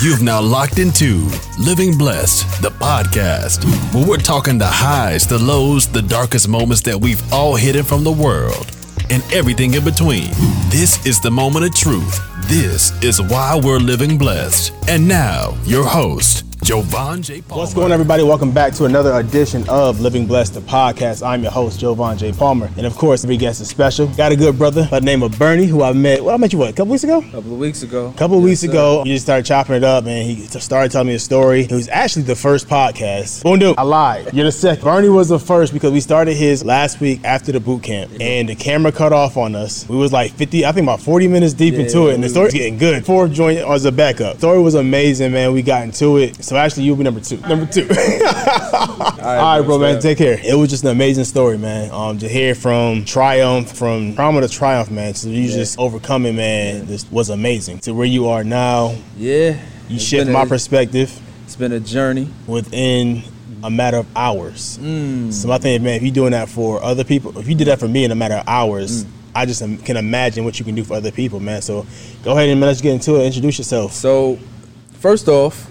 You've now locked into Living Blessed, the podcast, where we're talking the highs, the lows, the darkest moments that we've all hidden from the world, and everything in between. This is the moment of truth. This is why we're living blessed. And now, your host, Jovan J. Palmer. What's going on, everybody? Welcome back to another edition of Living Blessed, the podcast. I'm your host, Jovan J. Palmer. And of course, every guest is special. Got a good brother by the name of Bernie, who I met, well, I met you what, a couple weeks ago? A couple of weeks ago. A couple of Yes, weeks sir. ago, you just started chopping it up, and he started telling me a story. It was actually the first podcast. Boom, dude, I lied. You're the second. Bernie was the first because we started his last week after the boot camp, and the camera cut off on us. We was like 50, I think about 40 minutes deep Yeah, into it, and the we story's was- getting good. Fourth joint as a backup. Story was amazing, man. We got into it. So actually, you'll be number two. Number two. All right, bro, man. Take care. It was just an amazing story, man. Um, to hear from triumph, from trauma to triumph, man. So you just overcoming, man. This was amazing. To where you are now, Yeah. you shift my a- perspective It's been a journey. within a matter of hours. Mm. So I think, man, if you're doing that for other people, if you did that for me in a matter of hours. Mm. I just can imagine what you can do for other people, man. So go ahead and let's get into it. Introduce yourself. So, first off,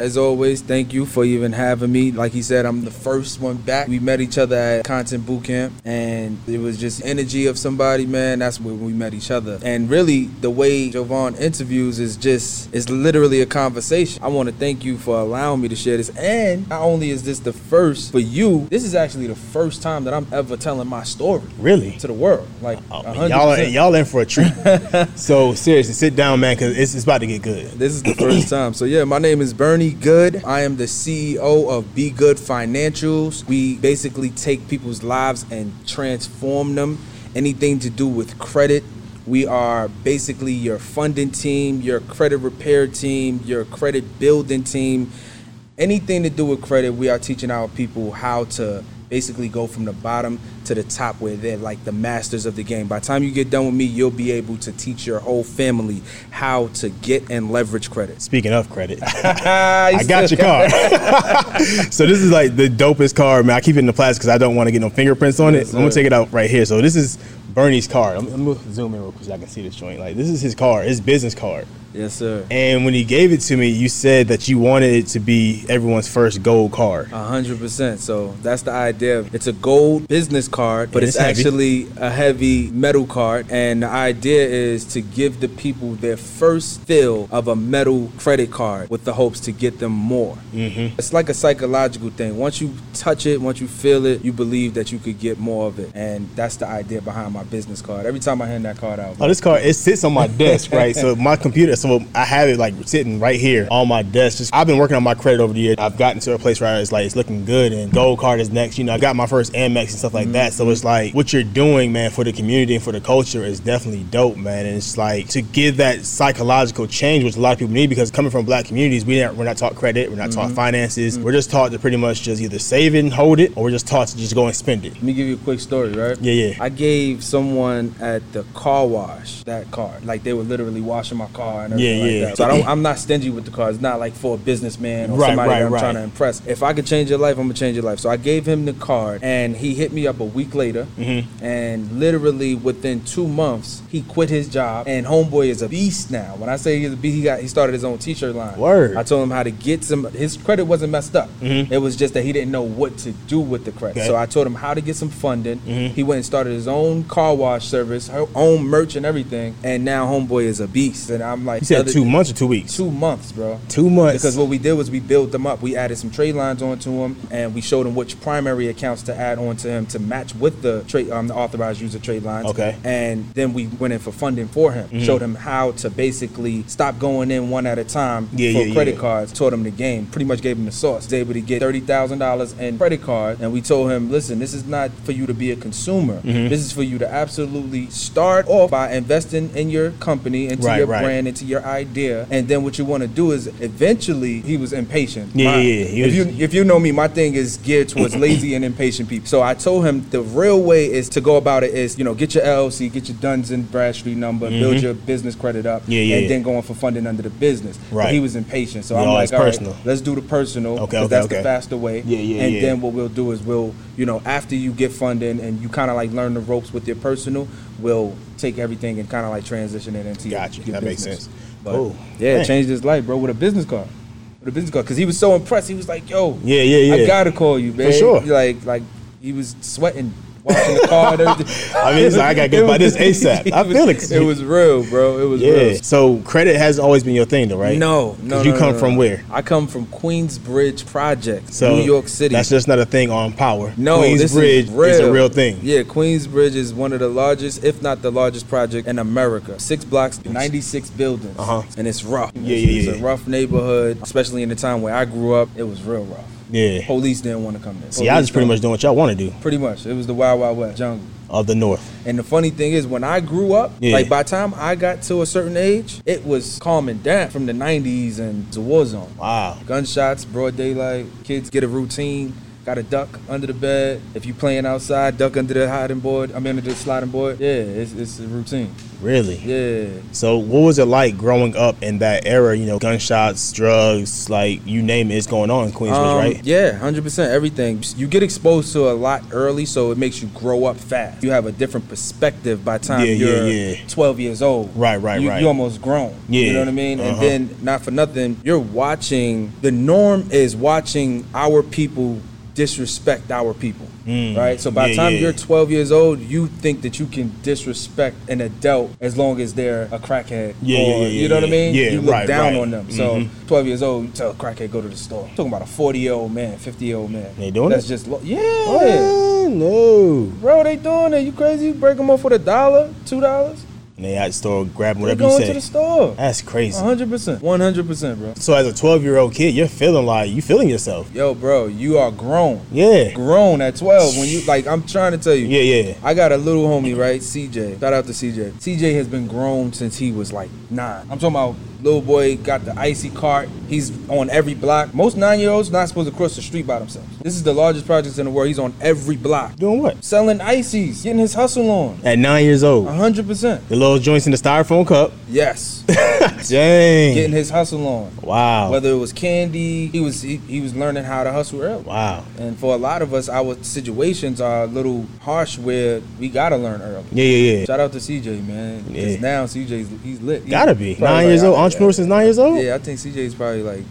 As always, thank you for even having me. Like he said, I'm the first one back. We met each other at Content Boot Camp, and it was just energy of somebody, man. That's when we met each other. And really, the way Jovan interviews is just, it's literally a conversation. I want to thank you for allowing me to share this. And not only is this the first for you, this is actually the first time that I'm ever telling my story Really? to the world. Like, 100%. y'all, are, y'all in for a treat. so seriously, sit down, man, because it's, it's about to get good. This is the first time. So yeah, my name is Bernie Good. I am the CEO of Be Good Financials. We basically take people's lives and transform them. Anything to do with credit. We are basically your funding team, your credit repair team, your credit building team. Anything to do with credit, we are teaching our people how to basically go from the bottom to the top where they're like the masters of the game. By the time you get done with me, you'll be able to teach your whole family how to get and leverage credit. Speaking of credit, I got your card. so this is like the dopest card, man. I keep it in the plastic because I don't want to get no fingerprints on it. Yes, I'm gonna take it out right here. So this is Bernie's card. I'm, I'm gonna zoom in real quick so I can see this joint. Like this is his card, his business card. Yes, sir. And when he gave it to me, you said that you wanted it to be everyone's first gold card. A hundred percent. So that's the idea. It's a gold business card, but it's, it's actually a heavy metal card. And the idea is to give the people their first fill of a metal credit card with the hopes to get them more. Mm-hmm. It's like a psychological thing. Once you touch it, once you feel it, you believe that you could get more of it. And that's the idea behind my business card. Every time I hand that card out, Oh, this card it sits on my desk, right? So my computer, so I have it like sitting right here on my desk. Just I've been working on my credit over the years. I've gotten to a place where it's like it's looking good, and gold card is next. You know, I got my first Amex and stuff like that. So it's like what you're doing, man, for the community and for the culture is definitely dope, man. And it's like to give that psychological change, which a lot of people need, because coming from black communities, we not, we're not taught credit, we're not taught mm-hmm. finances. Mm-hmm. We're just taught to pretty much just either save it and hold it, or we're just taught to just go and spend it. Let me give you a quick story, right? Yeah, yeah. I gave someone at the car wash that card. Like they were literally washing my car and everything Yeah, like yeah. that. So I don't I'm not stingy with the car. It's not like for a businessman or Right, somebody right, that I'm right. trying to impress. If I could change your life, I'm gonna change your life. So I gave him the card and he hit me up a week later Mm-hmm. and literally within two months he quit his job and homeboy is a beast now. When I say he's a beast, he got he started his own t-shirt line. Word. I told him how to get some his credit wasn't messed up. Mhm. It was just that he didn't know what to do with the credit. Okay. So I told him how to get some funding. Mhm. He went and started his own car wash service, her own merch and everything. And now homeboy is a beast. And I'm like, You said other- two months or two weeks? Two months, bro. Two months. Because what we did was we built them up. We added some trade lines onto him, and we showed him which primary accounts to add onto him to match with the trade, um, the authorized user trade lines. Okay. And then we went in for funding for him. Mhm. Showed him how to basically stop going in one at a time Yeah, for yeah, credit yeah. cards. Taught him the game. Pretty much gave him the sauce. Was able to get thirty thousand dollars in credit card, and we told him, listen, this is not for you to be a consumer. Mhm. This is for you to absolutely start off by investing in your company, into Right, your right. brand, into your idea, and then what you want to do is eventually he was impatient. Yeah, My- yeah, yeah. If was- you if you know me, my thing is geared towards lazy and impatient people. So I told him the real way is to go about it is you know get your LLC, get your Duns and Bradstreet number, build Mhm. your business credit up, Yeah, yeah, and yeah. then going for funding under the business. But Right. he was impatient, so I'm like, all right, personal. let's do the personal Okay, because okay, that's okay. the faster way. Yeah, yeah, And yeah. then what we'll do is we'll you know after you get funding and you kind of like learn the ropes with your personal, we'll take everything and kind of like transition it into your, your That makes sense. But Oh, yeah, it changed his life, bro, with a business card. With a business card, because he was so impressed. He was like, "Yo, Yeah, yeah, yeah, I gotta call you, man." sure. Like, like he was sweating the car and everything. I mean, like, I gotta get by this ASAP. I feel was- it. It was real, bro. It was Yeah. real. So credit has always been your thing, though, right? No, no. you no, come no, from no. where? I come from Queensbridge Project, So New York City. That's just not a thing on Power. No, Queensbridge is, is a real thing. Yeah, Queensbridge is one of the largest, if not the largest project in America. Six blocks, 96 buildings. Uh-huh. And it's rough. Yeah, it's, yeah, it's a rough neighborhood, especially in the time where I grew up. It was real rough. Yeah. Police didn't want to come there. See, y'all just pretty much doing what y'all want to do Pretty much. It was the Wild Wild West jungle. of the North. And the funny thing is, when I grew up, Yeah. like by the time I got to a certain age, it was calming down from the 90s and the war zone. Wow. Gunshots, broad daylight, kids get a routine. Got to duck under the bed. If you playing outside, duck under the hiding board. I mean, under the sliding board. Yeah, it's, it's a routine. Really? Yeah. So, what was it like growing up in that era? You know, gunshots, drugs, like you name it, it's going on in Queensbridge, Um, right? Yeah, hundred percent. Everything you get exposed to a lot early, so it makes you grow up fast. You have a different perspective by the time Yeah, yeah, you're yeah. twelve years old. Right, right, you, right. You almost grown. Yeah, you know what I mean. And uh-huh. then, not for nothing, you're watching. The norm is watching our people disrespect our people. Mm, Right. So by the time yeah. you're 12 years old, you think that you can disrespect an adult as long as they're a crackhead. Yeah, or, yeah, yeah, You know what I mean? Yeah, you look right, down right. on them. So Mhm. 12 years old, you tell a crackhead go to the store. talking about a 40 year old man, 50 year old man. They doing That's it? just lo- yeah, Oh, no. bro. They doing it. You crazy? You break them off with a dollar, two dollars. And they at the store grabbing whatever you going to the store. That's crazy. 100 percent, 100 percent, bro. So, as a 12 year old kid, you're feeling like you feeling yourself. Yo, bro, you are grown. Yeah. Grown at 12 when you like. I'm trying to tell you. Yeah, yeah. I got a little homie, right? CJ. Shout out to CJ. CJ has been grown since he was like nine. I'm talking about little boy got the icy cart. He's on every block. Most nine year olds not supposed to cross the street by themselves. This is the largest project in the world. He's on every block. Doing what? Selling ices, getting his hustle on. At nine years old. 100%. The little joints in the styrofoam cup. Yes. Dang. getting his hustle on. wow. Whether it was candy, he was he, he was learning how to hustle early. wow. And for a lot of us, our situations are a little harsh where we gotta learn early. Yeah, yeah, yeah. Shout out to CJ, man. Because Yeah. now CJ's he's lit. He- Gotta be. Nine years like- old. Entrepreneur since nine years old? Yeah, I think CJ's probably like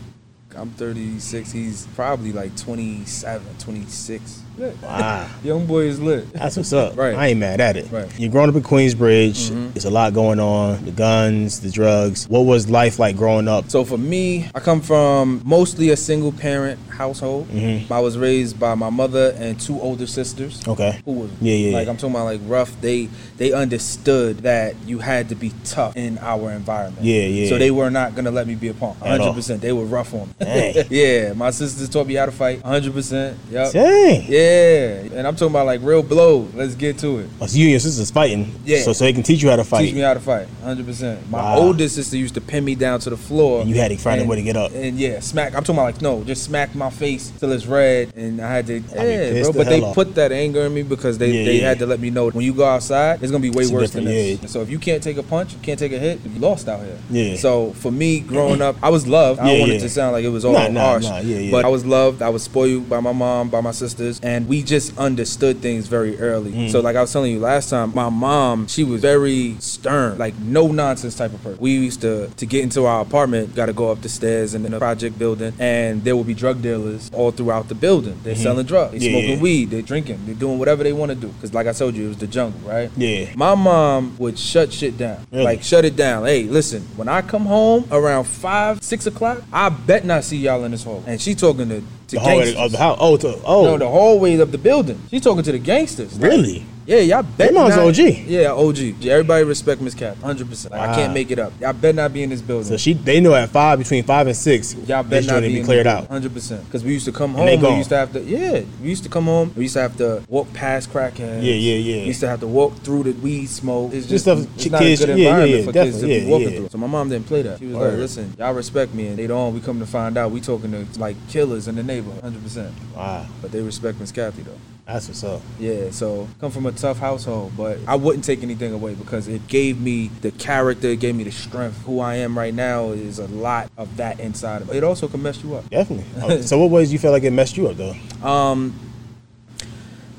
I'm 36. He's probably like 27, 26. Lit. Wow. Young boy is lit. That's what's up. Right. I ain't mad at it. Right. You're growing up in Queensbridge. Mhm. It's a lot going on. The guns, the drugs. What was life like growing up? So for me, I come from mostly a single parent household. Mhm. I was raised by my mother and two older sisters. Okay. Who was Yeah, yeah, like yeah. I'm talking about like rough. They they understood that you had to be tough in our environment. Yeah, yeah. So they were not gonna let me be a punk. 100. percent They were rough on me. Dang. yeah, my sisters taught me how to fight. 100. percent Yep. Dang. Yeah, and I'm talking about like real blow. Let's get to it. Oh, so you and your sisters fighting. Yeah. So so they can teach you how to fight. Teach me how to fight. 100. percent My Wow. oldest sister used to pin me down to the floor. And you had to find a way to get up. And yeah, smack. I'm talking about like no, just smack my face till it's red, and I had to. be Yeah, bro. the But they off. put that anger in me because they Yeah, they yeah. had to let me know when you go outside, it's gonna be way It's worse than this. yeah. So if you can't take a punch, you can't take a hit, you lost out here. Yeah. So for me, growing up, I was loved. I don't Yeah, want yeah. it to sound like it was all Nah, nah, harsh, nah, yeah, yeah. but I was loved. I was spoiled by my mom, by my sisters, and we just understood things very early. Mm. So like I was telling you last time, my mom, she was very stern, like no nonsense type of person. We used to to get into our apartment, got to go up the stairs and in a project building, and there would be drug dealers all throughout the building. They're selling drugs, they Mm-hmm. Yeah, smoking yeah. weed, they're drinking, they're doing whatever they want to do. Because like I told you, it was the jungle, right? Yeah. My mom would shut shit down. Really? Like shut it down. Hey, listen, when I come home around five, six o'clock, I bet not see y'all in this hall. And she talking to, to The hallway gangsters. of the house. Oh, to, oh. No, the hallways of the building. She's talking to the gangsters. Like, really? Yeah, y'all bet mom's not, OG. Yeah, OG. Everybody respect Miss Cap, hundred percent. I can't ah. make it up. Y'all bet not be in this building. So she, they know at five, between five and six, Y'all bet not be, be cleared out. Hundred percent. Because we used to come home. We used to have to. Yeah, we used to come home. We used to have to walk past crackheads. Yeah, yeah, yeah. We used to have to walk through the weed smoke. It's Just stuff it's not kids- a good yeah, yeah, environment yeah, for kids to be walking through. So my mom didn't play that. She was Word. like, "Listen, y'all respect me, and later on we come to find out we talking to like killers in the neighborhood, hundred percent. Wow. But they respect Miss Kathy though. That's what's up. Yeah, so come from a tough household, but I wouldn't take anything away because it gave me the character, it gave me the strength. Who I am right now is a lot of that inside of it. It also can mess you up. Definitely. So what ways do you feel like it messed you up though? Um,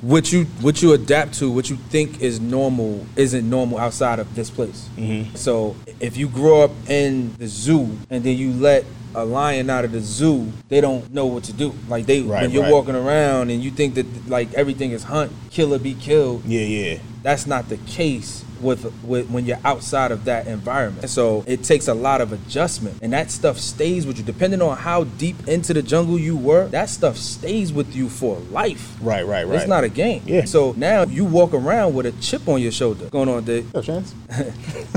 what you what you adapt to, what you think is normal, isn't normal outside of this place. Mm-hmm. So if you grow up in the zoo and then you let a lion out of the zoo, they don't know what to do. Like they Right, when you're right. walking around and you think that like everything is hunt, kill or be killed. Yeah, yeah. That's not the case with, with when you're outside of that environment. So it takes a lot of adjustment, and that stuff stays with you. Depending on how deep into the jungle you were, that stuff stays with you for life. Right, right, right. It's not a game. Yeah. So now you walk around with a chip on your shoulder. Going on, Dick. Yo, Chance.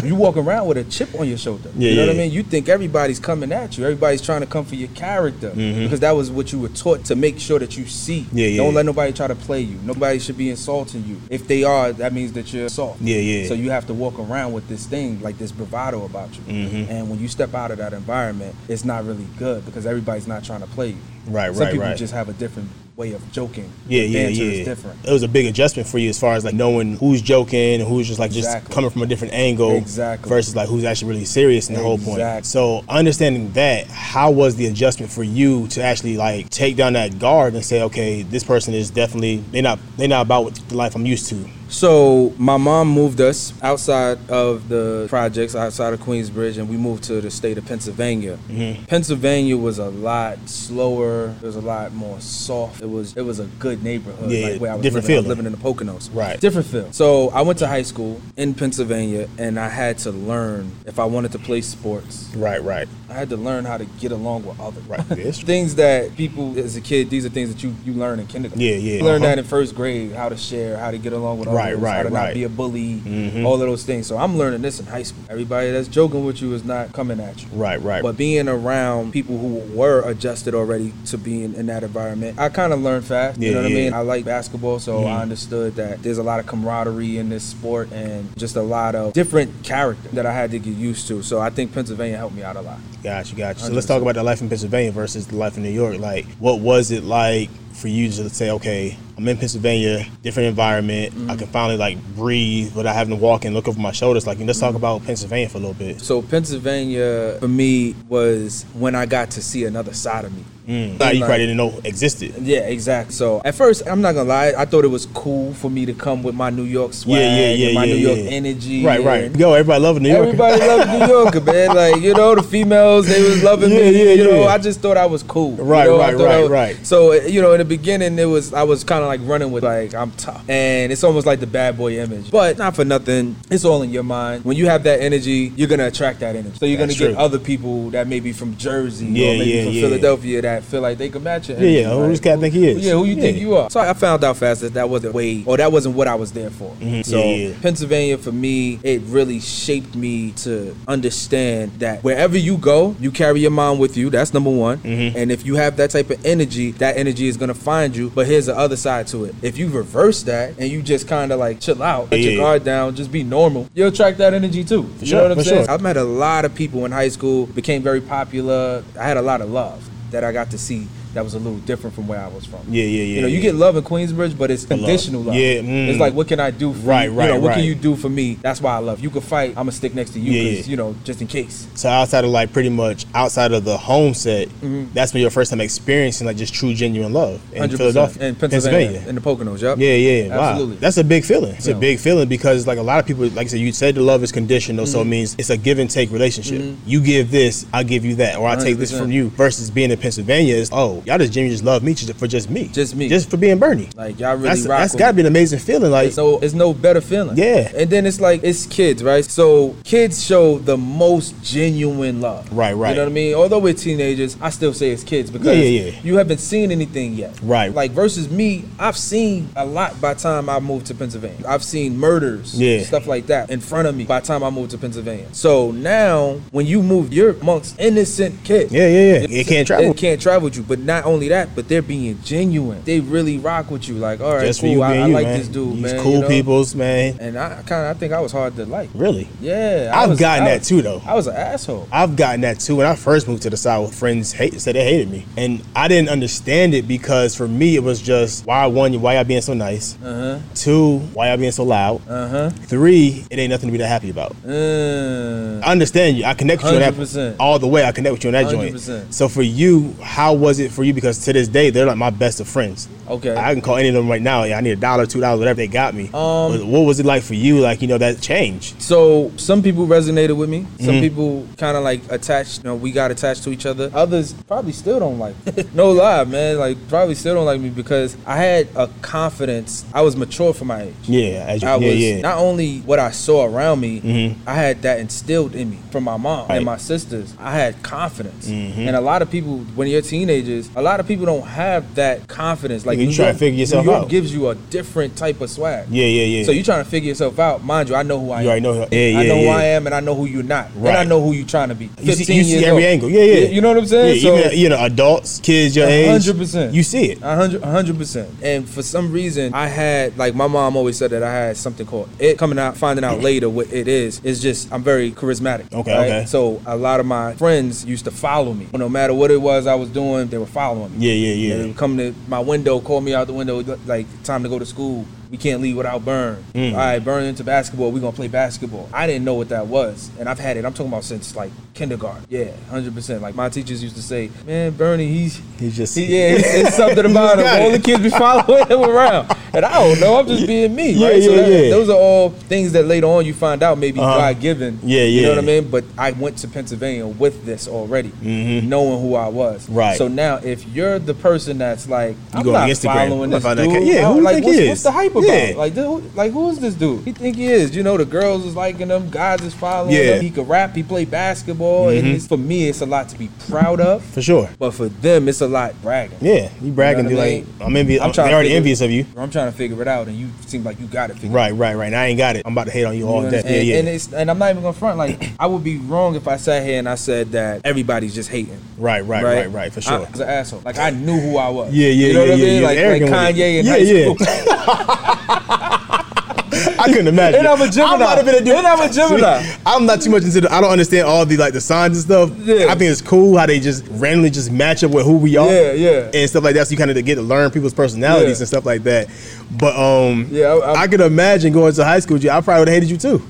You walk around with a chip on your shoulder. Yeah, you know yeah, what I mean? You think everybody's coming at you. Everybody's trying to come for your character Mhm. because that was what you were taught to make sure that you see. Yeah, yeah, Don't yeah. let nobody try to play you. Nobody should be insulting you. If they are, that means that you're soft. Yeah, yeah. So you have to walk around with this thing like this bravado about you. Mhm. And when you step out of that environment, it's not really good because everybody's not trying to play you. Right, Some right, people right. just have a different way of joking. Yeah, yeah, yeah. different. It was a big adjustment for you as far as like knowing who's joking and who's just like just coming from a different angle Exactly. versus like who's actually really serious in the whole point. So understanding that, how was the adjustment for you to actually like take down that guard and say, okay, this person is definitely they not they not about what the life I'm used to. So my mom moved us outside of the projects, outside of Queensbridge, and we moved to the state of Pennsylvania. Mm-hmm. Pennsylvania was a lot slower. It was a lot more soft. It was it was a good neighborhood. Yeah, like where I was different living. I was living in the Poconos. Right. Different feel. So I went to high school in Pennsylvania, and I had to learn if I wanted to play sports. Right, right. I had to learn how to get along with others. Right. Things that people as a kid, these are things that you, you learn in kindergarten. Yeah, yeah. You learn Uh-huh. that in first grade, how to share, how to get along with Right, others, right, how to right. not be a bully, Mhm. all of those things. So I'm learning this in high school. Everybody that's joking with you is not coming at you. Right, right. But being around people who were adjusted already to being in that environment, I kind of learned fast. you know what yeah. I mean? I like basketball, so Mhm. I understood that there's a lot of camaraderie in this sport and just a lot of different character that I had to get used to. So I think Pennsylvania helped me out a lot. Got you, got you. So let's talk about the life in Pennsylvania versus the life in New York. Like, what was it like for you to say, okay, I'm in Pennsylvania, different environment. Mm-hmm. I can finally like breathe without having to walk and look over my shoulders. Like, let's Mm-hmm. talk about Pennsylvania for a little bit. So Pennsylvania for me was when I got to see another side of me. Mm. That you like- probably didn't know existed. Yeah, exactly. So at first, I'm not gonna lie, I thought it was cool for me to come with my New York swag, Yeah, yeah, yeah, and my yeah, New York yeah. energy, Right, right. Yo, everybody loving New York. Everybody loved New Yorker, man. Like you know, the females they was loving Yeah, me. yeah, you know, yeah. I just thought I was cool. you Right, know? Right, right, was- right. So you know, in the beginning, it was I was kind of like running with like I'm tough, and it's almost like the bad boy image. But not for nothing, it's all in your mind. When you have that energy, you're gonna attract that energy. So you're That's gonna get other people that may be from Jersey Yeah, or maybe yeah, from yeah. Philadelphia that feel like they can match it. Yeah, yeah. Who this cat think he is? Yeah, who you think you are? So I found out fast that that wasn't way, or that wasn't what I was there for. Mhm. So Yeah, yeah. Pennsylvania for me, it really shaped me to understand that wherever you go, you carry your mind with you. That's number one. Mhm. And if you have that type of energy, that energy is gonna find you. But here's the other side to it. If you reverse that and you just kind of like chill out, let Yeah, your yeah. guard down, just be normal, you'll attract that energy too. you sure, know what I'm saying? sure. I met a lot of people in high school, became very popular. I had a lot of love that I got to see. That was a little different from where I was from. Yeah, yeah, yeah. You know, you yeah. get love in Queensbridge, but it's conditional love. Yeah, mm. It's like, what can I do for Right, you? right, You know, what right. can you do for me? That's why I love. You can fight. I'm gonna stick next to you Yeah, because yeah. you know, just in case. So outside of like pretty much outside of the home set, Mm-hmm. that's when your first time experiencing like just true genuine love in 100%. Philadelphia, in Pennsylvania, in the Poconos. Yep. Yeah, yeah, Absolutely. wow. That's a big feeling. It's Yeah. a big feeling because like a lot of people, like I said, you said the love is conditional, Mm-hmm. so it means it's a give and take relationship. You give this, I give you that, or I take this from you. Versus being in Pennsylvania is, oh, y'all just genuinely just love me just for just me, Just me. just for being Bernie. Like y'all really that's rock. that's with got to me. be an amazing feeling. Like, no, it's no better feeling. Yeah. And then it's like it's kids, right? So kids show the most genuine love. Right, right. You know what I mean? Although we're teenagers, I still say it's kids because Yeah, yeah, yeah. you haven't seen anything yet. Right. Like versus me, I've seen a lot by the time I moved to Pennsylvania. I've seen murders, Yeah. stuff like that in front of me by the time I moved to Pennsylvania. So now when you move, you're amongst innocent kids. yeah, yeah, yeah. It can't travel. It can't travel with you, but not only that, but they're being genuine. They really rock with you. Like, all right, just for cool. you I, I you, like man. this dude, These man. cool you know? peoples, man. And I kind of, I think I was hard to like. Really, Yeah, I I've was- gotten I that too, though. I was an asshole. I've gotten that too. When I first moved to the South, friends hate said they hated me, and I didn't understand it because for me it was just why one, why y'all being so nice. Uh huh. Two, why y'all being so loud. Uh huh. Three, it ain't nothing to be that happy about. Uh, I understand you. I connect with you on that 100%. all the way. I connect with you on that 100%. joint. So for you, how was it for you? Because to this day, they're like my best of friends. Okay. I can call any of them right now. Yeah, I need a dollar, two dollars, whatever they got me. Um, what was it like for you? Like you know that change. So some people resonated with me. Some Mhm. people kind of like attached. You know, we got attached to each other. Others probably still don't like. Me. no lie, man. Like probably still don't like me because I had a confidence. I was mature for my age. Yeah, as you, I yeah, was yeah. not only what I saw around me, Mhm. I had that instilled in me from my mom Right. and my sisters. I had confidence, Mhm. and a lot of people, when you're teenagers, a lot of people don't have that confidence. Like You New try to figure yourself New York out. gives you a different type of swag. yeah, yeah, yeah. So you're trying to figure yourself out. Mind you, I know who I You am. already know who- yeah, I yeah, know who. I am, and I know who you're not. And I know who you're trying to be. you see, you see every old. angle. Yeah, yeah. You know what I'm saying? Yeah, even you know adults, kids your age. 100%. You see it. A hundred, a hundred percent. And for some reason, I had like my mom always said that I had something called it. Coming out, finding out later what it is It's just I'm very charismatic. Okay, okay. So a lot of my friends used to follow me. No matter what it was I was doing, they were following me. Yeah, yeah, yeah. They would come to my window, call me out the window, like time to go to school. We can't leave without Burn. Mm. All right, Burn into basketball. We're gonna play basketball. I didn't know what that was, and I've had it. I'm talking about since like kindergarten. Yeah, hundred percent. Like my teachers used to say, "Man, Bernie, he's He's just he, yeah, it's, it's something about him. All it. the kids be following him around, and I don't know. I'm just being me, Yeah, right? so yeah, that- yeah. those are all things that later on you find out maybe Uh-huh. God given. Yeah, yeah. You know what I mean? But I went to Pennsylvania with this already, Mhm. knowing who I was. Right. So now, if you're the person that's like, I'm go on not Instagram. following I'm this dude. Yeah, who like, think what's, what's the hype about? Yeah. Like, dude, like who is this dude? He think he is? You know, the girls is liking him, guys is following Yeah. him. He can rap, he play basketball, and Mhm. it's, for me, it's a lot to be proud of. for sure. But for them, it's a lot bragging. Yeah, you bragging. You know You I like mean? I'm envious. I'm trying they're already figure- envious of you. I'm trying to figure it out, and you seem like you got it figured. Right, right, right. And I ain't got it. I'm about to hate on you all day. understand? Yeah, yeah. And it's and I'm not even gonna front. Like I would be wrong if I sat here and I said that everybody's just hating. right, right, right, right, for sure. I was an asshole. Like I knew who I was. Yeah, yeah, You know yeah, what I mean? yeah. Like, like Kanye in Yeah, high yeah. I couldn't imagine. And I'm a Gemini. I might have been a dude. And I'm a Gemini. See, I'm not too much into. The, I don't understand all the like the signs and stuff. Yeah. I think it's cool how they just randomly just match up with who we are. Yeah, yeah. and stuff like that. So you kind of get to learn people's personalities Yeah. and stuff like that. But um, Yeah, I- I, could imagine going to high school. I probably would have hated you too.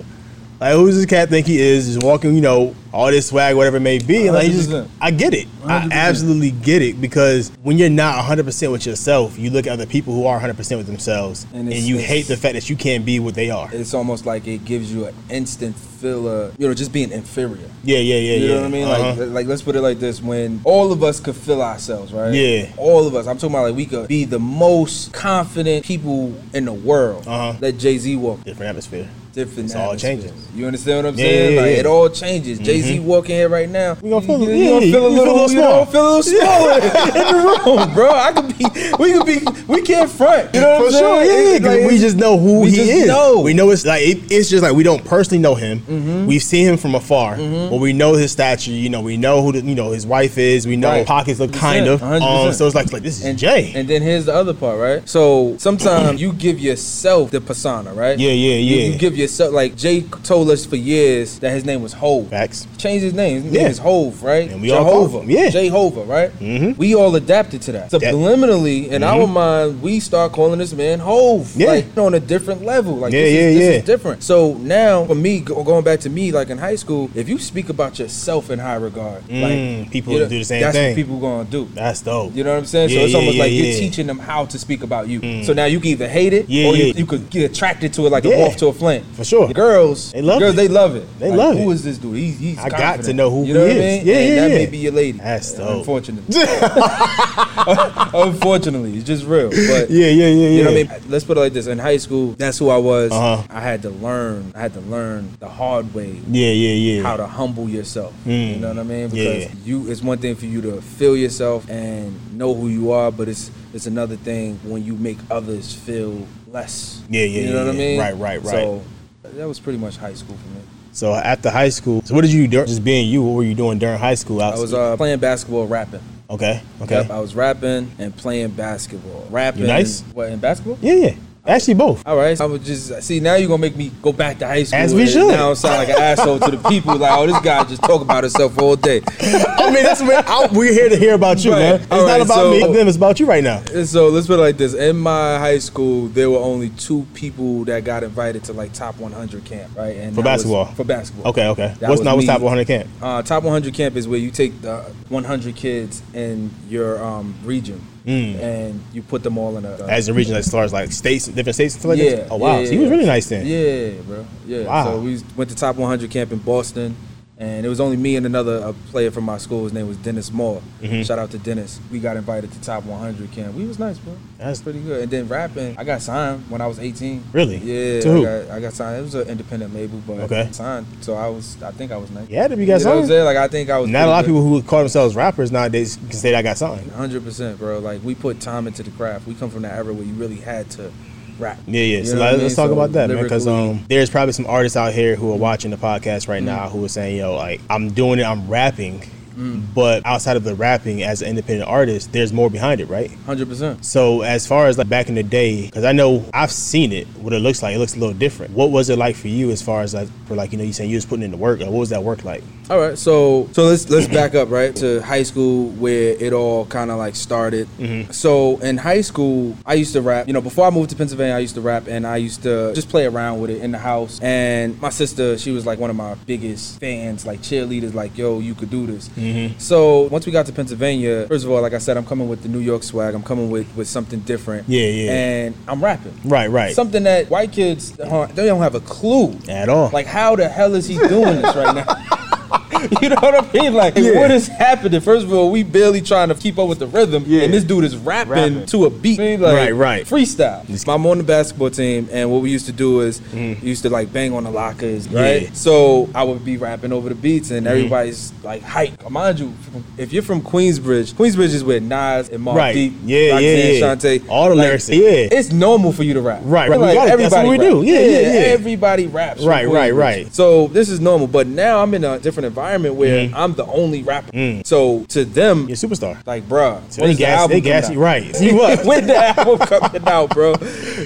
Like, who's this cat think he is? Just walking, you know, all this swag, whatever it may be. Like, just, I get it. I 100%. absolutely get it because when you're not 100% with yourself, you look at other people who are 100% with themselves And and, you hate the fact that you can't be what they are. It's almost like it gives you an instant feel of you know just being inferior. Yeah, yeah, yeah, You yeah. know what I mean? Uh-huh. Like, like let's put it like this: when all of us could feel ourselves, right? Yeah. All of us. I'm talking about like we could be the most confident people in the world. Uh-huh. Let Jay Z walk. different atmosphere. Different. It's all changes. You understand what I'm Yeah, saying? yeah, like yeah. it all changes. Jay Z walking here right now. We gonna feel- you, you gonna feel a we feel a little, little you small. feel a little smaller in the room, bro. I could be. We could be. We can't front. You know what For I'm sure, saying? yeah. Like- we just know who we he just is. know. We know it's like it, it's just like we don't personally know him. Mm-hmm. We've seen him from afar, but we know his stature. You know, we know who the, you know his wife is. We know Right. pockets look kind of. Um, so it's like like this is And Jay. And then here's the other part, right? So sometimes you give yourself the persona, right? Yeah, yeah, You, yeah. you give yourself like Jay told us for years that his name was Hove. Facts. Changed his name. His Yeah. name is Hove, right? And we all Jehovah. him, yeah. Jehovah, right? Mhm. We all adapted to that. Subliminally, in our mind, we start calling this man Hove. Mm-hmm. Yeah. Like on a different level. Like Yeah, this, yeah, is, this yeah. is different. So now for me, going back to me, like in high school, if you speak about yourself in high regard, Mm, like people you know, do the same that's thing. That's what people gonna do. That's dope. You know what I'm saying? so Yeah, it's yeah, almost like you're teaching them how to speak about you. So now you can either hate it Yeah, or you, you could get attracted to it like a Yeah. moth to a flame. For sure. The girls, They love girls, it. they love it. They Like, love Who it. is this dude? He's, he's I got to know who you know he what I is. mean? Yeah, and yeah, that yeah. may be your lady. That's dope. Unfortunately. Unfortunately, it's just real. But Yeah, yeah, yeah, yeah. you know what I mean? Let's put it like this. In high school, that's who I was. Uh-huh. I had to learn. I had to learn the hard way Yeah, yeah, yeah. how to humble yourself. Mm. You know what I mean? Yeah. You it's one thing for you to feel yourself and know who you are, but it's it's another thing when you make others feel less. Yeah, yeah, yeah. You know yeah, what I mean? Right, right, right. So that was pretty much high school for me. So after high school, so what did you do? Just being you, what were you doing during high school? I was uh, playing basketball, rapping. okay, okay. Yep, I was rapping and playing basketball. Rapping. You nice? What in basketball? yeah, yeah. Actually, both. All right, I would just see now you're gonna make me go back to high school. As we and should. Now I sound like an asshole to the people. Like, oh, this guy just talk about himself all day. I mean, that's what I, we're here to hear about you, Right. man. It's All not right, about so- me. Them. It's about you right now. So let's put it like this: in my high school, there were only two people that got invited to like top 100 camp, right? And For that was- basketball? for basketball. Okay, okay. That what's not what's top 100 camp? Uh, top 100 camp is where you take the 100 kids in your um, region and you put them all in a. Mm. As a region, as far as like states, different states like yeah. that. Oh wow, yeah, so he was really nice then. Yeah, bro. Yeah. Wow. So we went to top 100 camp in Boston, and it was only me and another a player from my school. His name was Dennis Moore. Mm-hmm. Shout out to Dennis. We got invited to top 100 camp. We was nice, bro. That's- pretty good. And then rapping, I got signed when I was 18. Really? Yeah. To I who? got, I got signed. It was an independent label, but Okay. signed. So I was. I think I was nice. Yeah, to be You got I'm signed. Like I think I was. Not a lot of people who call themselves rappers nowadays can say that I got signed. 100%, bro. Like we put time into the craft. We come from that era where you really had to rap. Yeah, yeah. You so know like, let's mean? talk So about that, man. Because um, there's probably some artists out here who are watching the podcast right now Mm-hmm. who are saying, "Yo, like I'm doing it, I'm rapping, Mm. but outside of the rapping as an independent artist, there's more behind it, right?" 100%. So as far as like back in the day, because I know I've seen it, what it looks like, it looks a little different. What was it like for you as far as like for like you know you saying you was putting in the work? Like, what was that work like? All right, so so let's let's back up right to high school where it all kind of like started. So in high school, I used to rap. You know, before I moved to Pennsylvania, I used to rap and I used to just play around with it in the house. And my sister, she was like one of my biggest fans, like cheerleaders. Like, yo, you could do this. So once we got to Pennsylvania, first of all, like I said, I'm coming with the New York swag. I'm coming with with something different. Yeah, yeah. And I'm rapping. Right, right. Something that white kids uh, they don't have a clue At all. like, how the hell is he doing this right now? you know what I mean? Like, Yeah. what is happening? First of all, we barely trying to keep up with the rhythm, Yeah. and this dude is rapping, Rapping. to a beat. I mean, like, Right, right. Freestyle. I'm on the basketball team, and what we used to do is we used to like bang on the lockers, right? Yeah. So I would be rapping over the beats, and mm. everybody's like hype. Mind you, if you're from Queensbridge, Queensbridge is where Nas and Mobb Right. Deep, Yeah, yeah, Roxanne, yeah. Shante, All the like, lyrics. Yeah. it's normal for you to rap. Right, right. Like, gotta- that's what we do. rap. Yeah, yeah, yeah. Everybody raps. Right, right, right. So this is normal, but now I'm in a different environment where Mm-hmm. I'm the only rapper. So to them, You're a superstar. like, bruh, So when they is the gas, album they gas you out? right. You up? when the album coming out, bro.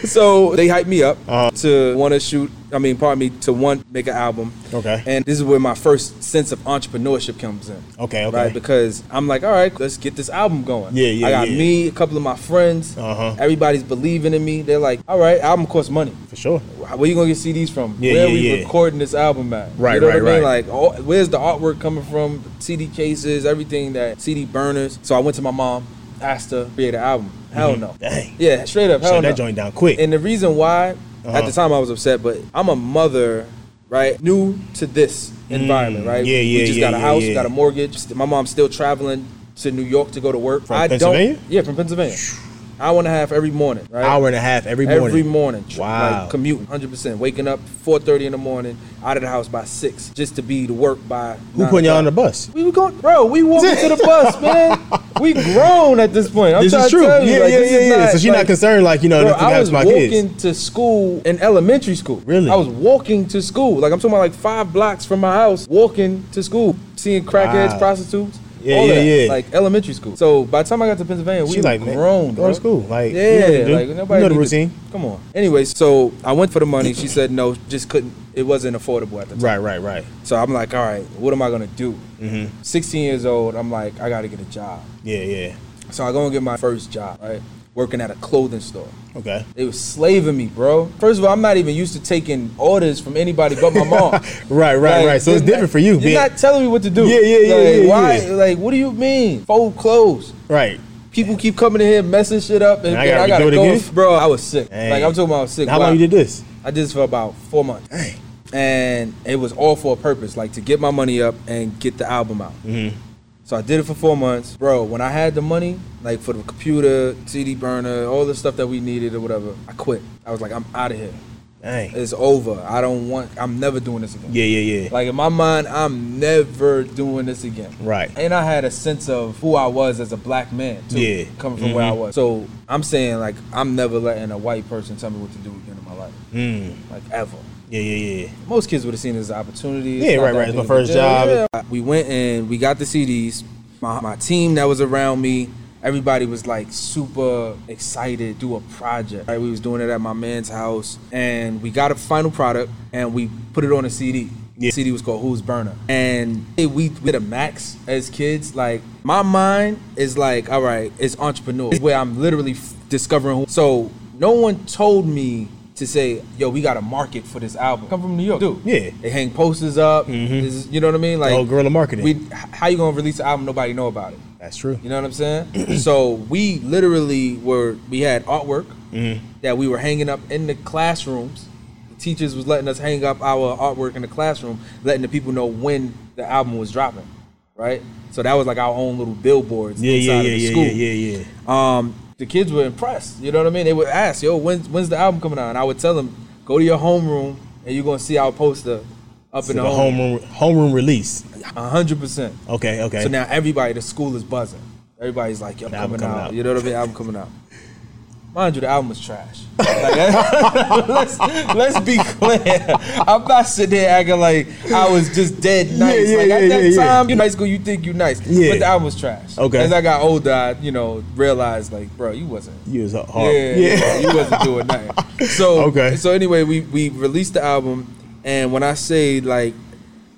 So they hyped me up Uh-huh. to want to shoot. I mean, pardon me, to one make an album. Okay. And this is where my first sense of entrepreneurship comes in. Okay, okay. Right, because I'm like, all right, let's get this album going. Yeah, yeah, I got yeah. me, a couple of my friends. Uh-huh. Everybody's believing in me. They're like, all right, album costs money. For sure. Where you gonna get CDs from? Yeah, Where yeah, are we yeah. recording this album at? Right, you know right, what I mean? right. Like, oh, where's the artwork coming from? CD cases, everything that CD burners. So I went to my mom, asked her to create an album. Hell no. Mm-hmm. Dang. Yeah, straight up. Hell Shut no. that joint down quick. And the reason why, Uh-huh. at the time I was upset, but I'm a mother, right? New to this environment, right? Mm. Yeah, yeah, We just yeah, got a yeah, house, yeah. got a mortgage. My mom's still traveling to New York to go to work. From I Pennsylvania? don't. Yeah, from Pennsylvania. Hour and a half every morning, right? Hour and a half every morning. Every morning. Wow. Like commuting, 100%. Waking up 4.30 in the morning, out of the house by 6, just to be to work by Who putting y'all on the bus? We were going, bro, we walking to the bus, man. We grown at this point. I'm This trying is to true. tell you. Yeah, like, yeah, yeah, yeah. not, So she's not concerned, like you know, Bro, nothing I was to my kids. walking to school in elementary school. Really? I was walking to school. Like I'm talking about like five blocks from my house, walking to school, seeing crackheads, Wow. prostitutes. Yeah, all yeah, yeah. Like elementary school. So by the time I got to Pennsylvania, we She like, man, grown, go bro. to school. Like, you know yeah, to do. like nobody You know the need to- routine. come on. Anyway, so I went for the money. She said no, just couldn't. It wasn't affordable at the time. Right, right, right. So I'm like, all right, what am I gonna do? Mm-hmm. 16 years old. I'm like, I gotta get a job. Yeah, yeah. So I go and get my first job. Right, working at a clothing store. Okay. They was slaving me, bro. First of all, I'm not even used to taking orders from anybody but my mom. Right, right, Like, right. So it's different not- for you. You're being- not telling me what to do. Yeah, yeah, yeah, Like, yeah, Why? yeah. Like, what do you mean? Fold clothes. right. People keep coming in here messing shit up, and, And I gotta I gotta go. again? Bro, I was sick. Dang. Like I'm talking about sick. How Wow. long you did this? I did this for about four months. Dang. And it was all for a purpose, like to get my money up and get the album out. Mm-hmm. So I did it for four months. Bro, when I had the money, like for the computer, CD burner, all the stuff that we needed or whatever, I quit. I was like, I'm out of here. Dang. It's over. I don't want, I'm never doing this again. Yeah, yeah, yeah. Like in my mind, I'm never doing this again. Right. And I had a sense of who I was as a black man, too, Yeah. coming from where I Mhm. was. So I'm saying, like, I'm never letting a white person tell me what to do again in my life. Mm. Like, ever. Yeah, yeah, yeah. Most kids would have seen it as an opportunity. Yeah, not right, right. It's my big of a first job. Yeah. We went and we got the CDs. My, my team that was around me, everybody was like super excited to do a project. Right? We was doing it at my man's house, and we got a final product, and we put it on a CD. Yeah. The CD was called Who's Burner, and we we did a max as kids. Like my mind is like, all right, it's entrepreneur. Where I'm literally f- discovering. Who. So no one told me to say, yo, we got a market for this album. Come from New York, dude. Yeah. They hang posters up. This is- you know what I mean? Like Oh, guerrilla marketing. We, how you gonna release an album? Nobody know about it. That's true. You know what I'm saying? so we literally were we had artwork Mm-hmm. that we were hanging up in the classrooms. The teachers was letting us hang up our artwork in the classroom, letting the people know when the album was dropping. Right? So that was like our own little billboards Yeah, inside yeah, of yeah, the yeah, school. yeah, yeah, yeah. Um, the kids were impressed. You know what I mean? They would ask, "Yo, when's when's the album coming out?" And I would tell them, "Go to your homeroom, and you're gonna see our poster up So in the the, home homeroom homeroom release. A hundred percent. Okay, okay. So now everybody, the school is buzzing. Everybody's like, "Yo, coming, coming out. out. You know what I mean? Album coming out. Mind you, the album was trash. Like, let's let's be clear. I'm not sitting there acting like I was just dead nice. yeah, yeah, like at yeah, that yeah, yeah. time, you're high school, you think you nice. Yeah. But the album was trash. Okay. As I got older, I, you know, realized like, bro, you wasn't you was hard. yeah, yeah. you wasn't doing nothing. So Okay. So anyway, we we released the album, and when I say like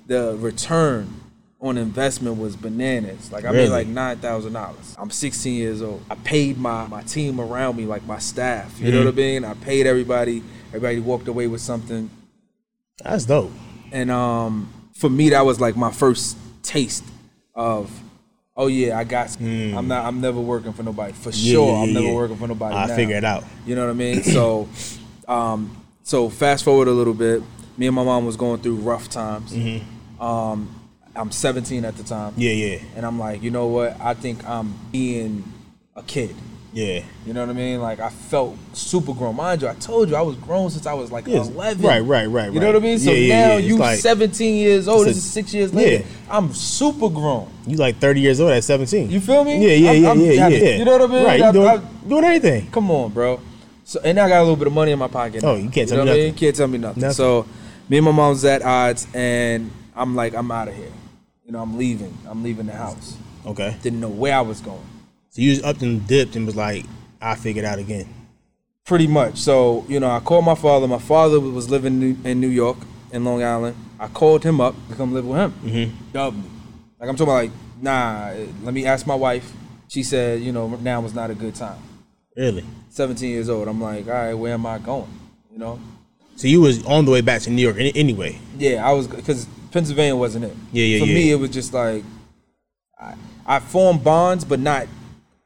the return on investment was bananas. Like I Really? made like nine thousand dollars. I'm 16 years old. I paid my my team around me, like my staff. You know Mhm. what I mean? I paid everybody. Everybody walked away with something. That's dope. And um, for me, that was like my first taste of, oh yeah, I got. I'm not. I'm never working for nobody for. Yeah, sure. yeah, I'm never yeah. working for nobody. I now. figure it out. You know what I mean? So, um, so fast forward a little bit. Me and my mom was going through rough times. Um, I'm 17 at the time. Yeah, yeah, and I'm like, you know what? I think I'm being a kid. yeah. You know what I mean? Like I felt super grown. Mind you, I told you I was grown since I was like Yes. 11. Right, right, right, You know what I mean? So Yeah, yeah, now yeah. You like- 17 years old. This a- is six years later. I'm super grown. You like 30 years old at 17. You feel me? Yeah, yeah, I'm- yeah, I'm yeah, yeah. You know what I mean? Right, you I'm- doing, I'm- doing anything. Come on, bro. So and I got a little bit of money in my pocket. Oh, now. you can't tell know me I mean? nothing. Can't tell me nothing. Nothing. So me and my mom's at odds, and I'm like, I'm out of here. You know, I'm leaving. I'm leaving the house. Okay. Didn't know where I was going. So you just upped and dipped and was like, I figured out again. Pretty much. So you know, I called my father. My father was living in New- York, in Long Island. I called him up to come live with him. Mm-hmm. Dubbed me. Like I'm talking about, like, nah. eh, Let me ask my wife. She said, you know, now was not a good time. Really? 17 years old. I'm like, all right, where am I going? You know? So you was on the way back to New York anyway. Yeah, I was because Pennsylvania wasn't it. Yeah, yeah, For yeah. me, it was just like I, I formed bonds, but not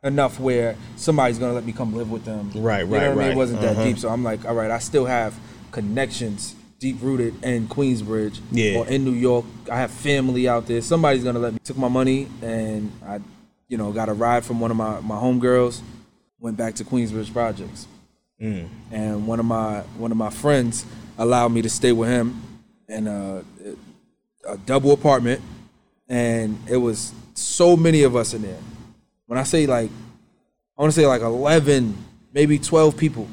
enough where somebody's gonna let me come live with them. Right, You right, know what I mean? It wasn't that Uh-huh. deep, so I'm like, all right, I still have connections deep rooted in Queensbridge Yeah. or in New York. I have family out there. Somebody's gonna let me. Took my money and I, you know, got a ride from one of my my homegirls. Went back to Queensbridge Projects Mm. and one of my one of my friends allowed me to stay with him and a, a double apartment, and it was so many of us in there. When I say like, I want to say like eleven, maybe twelve people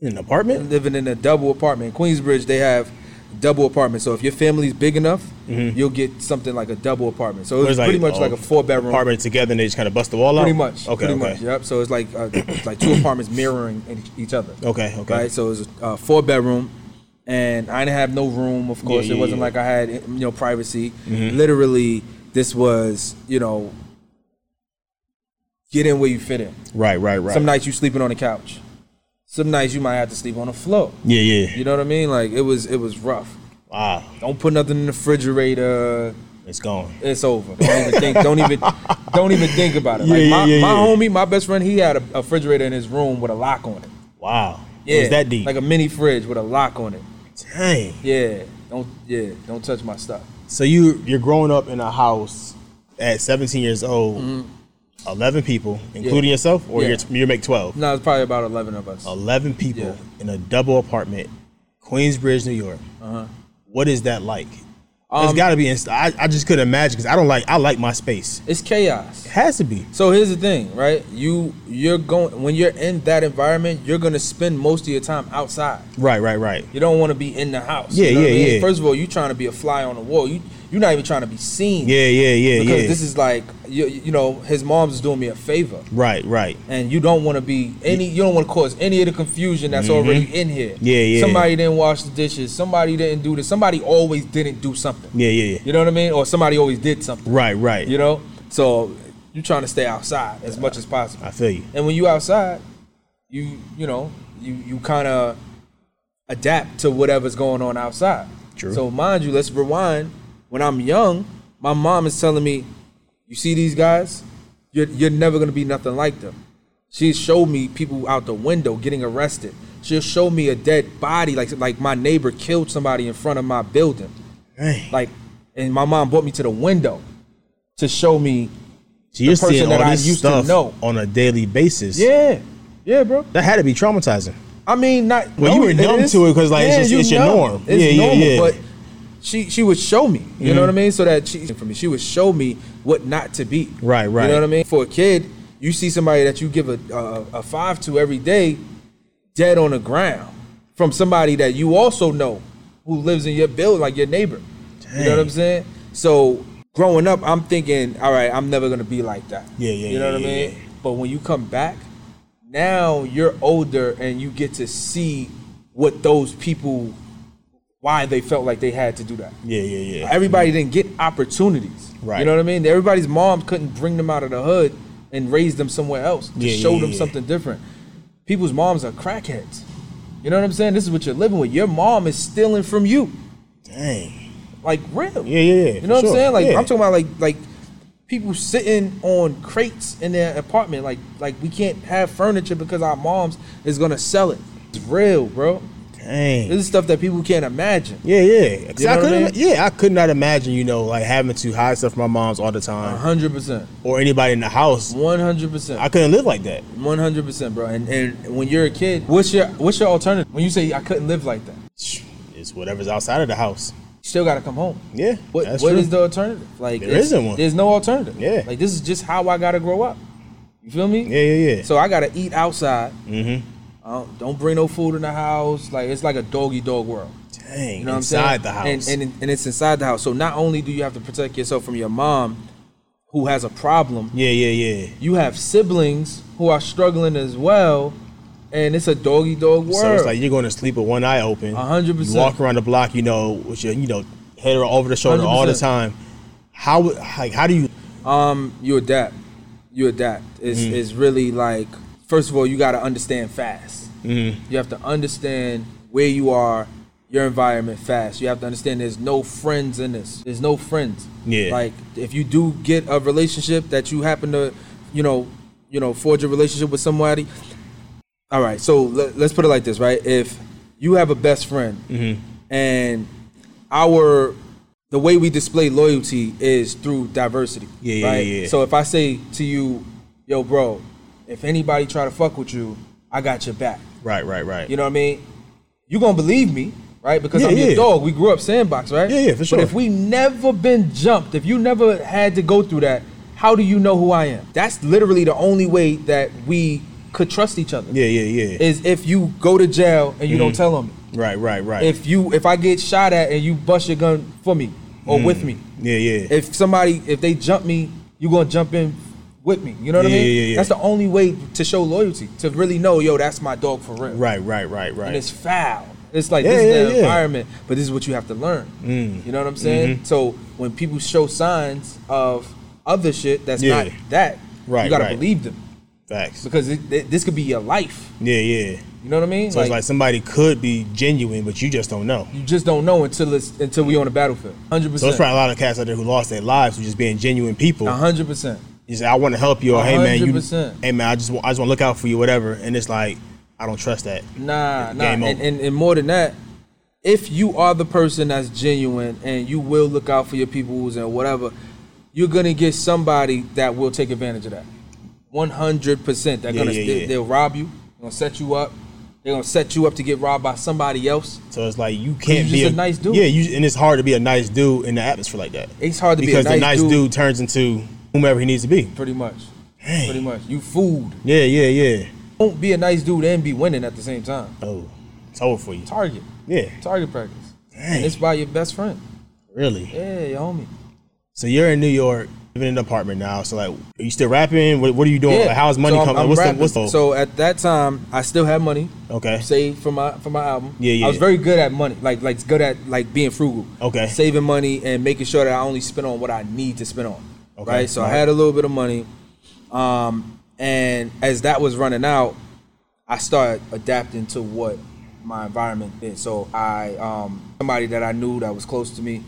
In an apartment? living in a double apartment. In Queensbridge, they have double apartments. So if your family's big enough, you'll get something like a double apartment. So Where it's it's pretty like, much oh, like a four bedroom Apartment together and they just kind of bust the wall out? Pretty much. Okay, Pretty okay. much. Yep. So it's like uh, it's like two apartments mirroring each- each other. Okay, okay. Right. So it was a uh, four bedroom, and I didn't have no room. Of course, yeah, it wasn't yeah. like I had you know privacy. Mhm. Literally, this was you know get in where you fit in. Right, right, right. Some nights you sleeping on the couch. Some nights you might have to sleep on the floor. yeah, yeah. You know what I mean? Like it was it was rough. Wow. Don't put nothing in the refrigerator. It's gone. It's over. Don't even think. Don't even. Don't even think about it. Yeah, Like yeah, my, yeah, my homie, my best friend, he had a, a refrigerator in his room with a lock on it. Wow. Yeah, It was that deep. Like a mini fridge with a lock on it. Dang. Yeah. Don't. Yeah. Don't touch my stuff. So you you're growing up in a house at 17 years old, 11 people, including yourself, or Mm-hmm. Yeah. you're, you make 12. No, it's probably about eleven of us. 11 people Yeah. in a double apartment, Queensbridge, New York. Uh-huh. What is that like? It's Um, got to be. Inst- I, I just couldn't imagine because I don't like. I like my space. It's chaos. It has to be. So here's the thing, right? You you're going when you're in that environment, you're gonna spend most of your time outside. Right, right, right. You don't want to be in the house. Yeah, you know yeah, I mean? yeah. First of all, you're trying to be a fly on the wall. You you're not even trying to be seen. Yeah, yeah, yeah, Because yeah. this is like you, you know his mom's doing me a favor, right, right. and you don't want to be any. You don't want to cause any of the confusion that's already in here. Mm-hmm. Yeah, yeah. Somebody didn't wash the dishes. Somebody didn't do this. Somebody always didn't do something. Yeah, yeah, yeah. You know what I mean? Or somebody always did something. Right, right. You know. So you're trying to stay outside as much as possible. I feel you. And when you outside, you you know you you kind of adapt to whatever's going on outside. True. So mind you, let's rewind. When I'm young, my mom is telling me, "You see these guys? you're, you're never gonna be nothing like them. She showed me people out the window getting arrested. She'll show me a dead body, like like my neighbor killed somebody in front of my building. Dang. Like, and my mom brought me to the window to show me. so you're person seeing all that I this used to stuff know. on a daily basis. Yeah, yeah, bro. That had to be traumatizing. I mean, not. Well, you were numb is. to it 'cause, like, it's just- you it's your norm. It's Yeah, yeah, yeah. but she she would show me. You Mhm. know what I mean? So that she for me, she would show me what not to be. Right, right. You know what I mean? For a kid, you see somebody that you give a a, a five to every day, dead on the ground, from somebody that you also know who lives in your building, like your neighbor. You know what I'm saying? So growing up, I'm thinking, all right, I'm never gonna be like that. Yeah, yeah, You know yeah, what I mean? yeah. But when you come back, now you're older and you get to see what those people why they felt like they had to do that. Yeah, yeah, yeah. Everybody didn't get opportunities. Right. You know what I mean? Everybody's mom couldn't bring them out of the hood and raise them somewhere else to Yeah, show yeah, them yeah. something different. People's moms are crackheads. You know what I'm saying? This is what you're living with. Your mom is stealing from you. Dang. Like real. Yeah, yeah, yeah. You know what for I'm saying? Like Yeah. I'm talking about like like people sitting on crates in their apartment. Like like we can't have furniture because our moms is gonna sell it. It's real, bro. Dang. This is stuff that people can't imagine. Yeah, yeah. You know I what I mean? Yeah, I could not imagine, you know, like having to hide stuff from my mom's all the time hundred percent. or anybody in the house. One hundred percent. I couldn't live like that. One hundred percent, bro. And and when you're a kid, what's your what's your alternative? When you say I couldn't live like that, It's whatever's outside of the house. you still gotta come home. Yeah, What what true. is the alternative? Like There isn't one. There's no alternative. Yeah. Like this is just how I gotta grow up. You feel me? Yeah, yeah, yeah. So I gotta eat outside. mm-hmm. Don't, don't bring no food in the house. Like it's like a doggy dog world. Dang, You know inside what I'm saying? the house. And, and and it's inside the house. So not only do you have to protect yourself from your mom, who has a problem, yeah, yeah, yeah. you have siblings who are struggling as well, and it's a doggy dog world. So it's like you're going to sleep with one eye open. A hundred You percent. walk around the block, you know, with your, you know, head over the shoulder all the time. How, like, how do you? Um, you adapt. You adapt. It's, Mm-hmm. it's really like first of all, you got to understand fast. Mm, You have to understand where you are, your environment fast. You have to understand there's no friends in this. There's no friends. Yeah. Like if you do get a relationship that you happen to, you know, you know, forge a relationship with somebody. All right. So let, us put it like this, right? If you have a best friend mm-hmm. and our the way we display loyalty is through diversity. Yeah, yeah, right? yeah, yeah. So if I say to you, yo, bro, if anybody try to fuck with you, I got your back. Right, right, right. You know what I mean? You gonna believe me, right? Because Yeah, I'm your yeah. dog. We grew up sandbox, right? Yeah, yeah, for sure. But if we never been jumped, if you never had to go through that, how do you know who I am? That's literally the only way that we could trust each other. yeah, yeah, yeah. Is if you go to jail and you don't tell them. right, right, right. If you if I get shot at and you bust your gun for me or Mm. with me. yeah, yeah. If somebody if they jump me, you gonna jump in with me. You know what Yeah, I mean? yeah, yeah. That's the only way to show loyalty. To really know, yo, that's my dog for real. right, right, right, And right. it's foul. It's like this is the environment, but this is what you have to learn. Mm. You know what I'm saying? Mm-hmm. So when people show signs of other shit that's not that, Right, you gotta right. believe them Facts. because it, it- this could be your life. Yeah, yeah. You know what I mean? So it's like somebody could be genuine, but you just don't know. you just don't know until it's until we on the battlefield. Hundred So it's percent. probably a lot of cats out there who lost their lives who just being genuine people. hundred percent. You say, I want to help you, or hey man, you, 100%. hey man, I just, want, I just want to look out for you, whatever. And it's like, I don't trust that. Nah, nah. And, and, and more than that, if you are the person that's genuine and you will look out for your peoples and whatever, you're gonna get somebody that will take advantage of that. One hundred percent. They're Yeah, gonna yeah, they, yeah. they'll rob you. They're gonna set you up. They're gonna set you up to get robbed by somebody else. So it's like you can't be just a nice dude. Yeah, you, and it's hard to be a nice dude in the atmosphere like that It's hard to because be a nice, dude. Because the nice dude. dude, turns into whomever he needs to be. Pretty much. Dang. Pretty much. You fooled. Yeah, yeah, yeah. Don't be a nice dude and be winning at the same time. Oh, it's over for you. Target. Yeah, Target practice. Dang. And it's by your best friend. really. Yeah, your homie. So you're in New York, living in an apartment now. So like, are you still rapping? What, what are you doing? Like, how's money so coming? I'm what's the what's the? so at that time I still had money okay, saved for my for my album. Yeah, yeah. I was very good at money, like like good at like being frugal. Okay. saving money and making sure that I only spend on what I need to spend on. Okay, Right. So I had a little bit of money, um, and as that was running out, I started adapting to what my environment did. So I um somebody that I knew that was close to me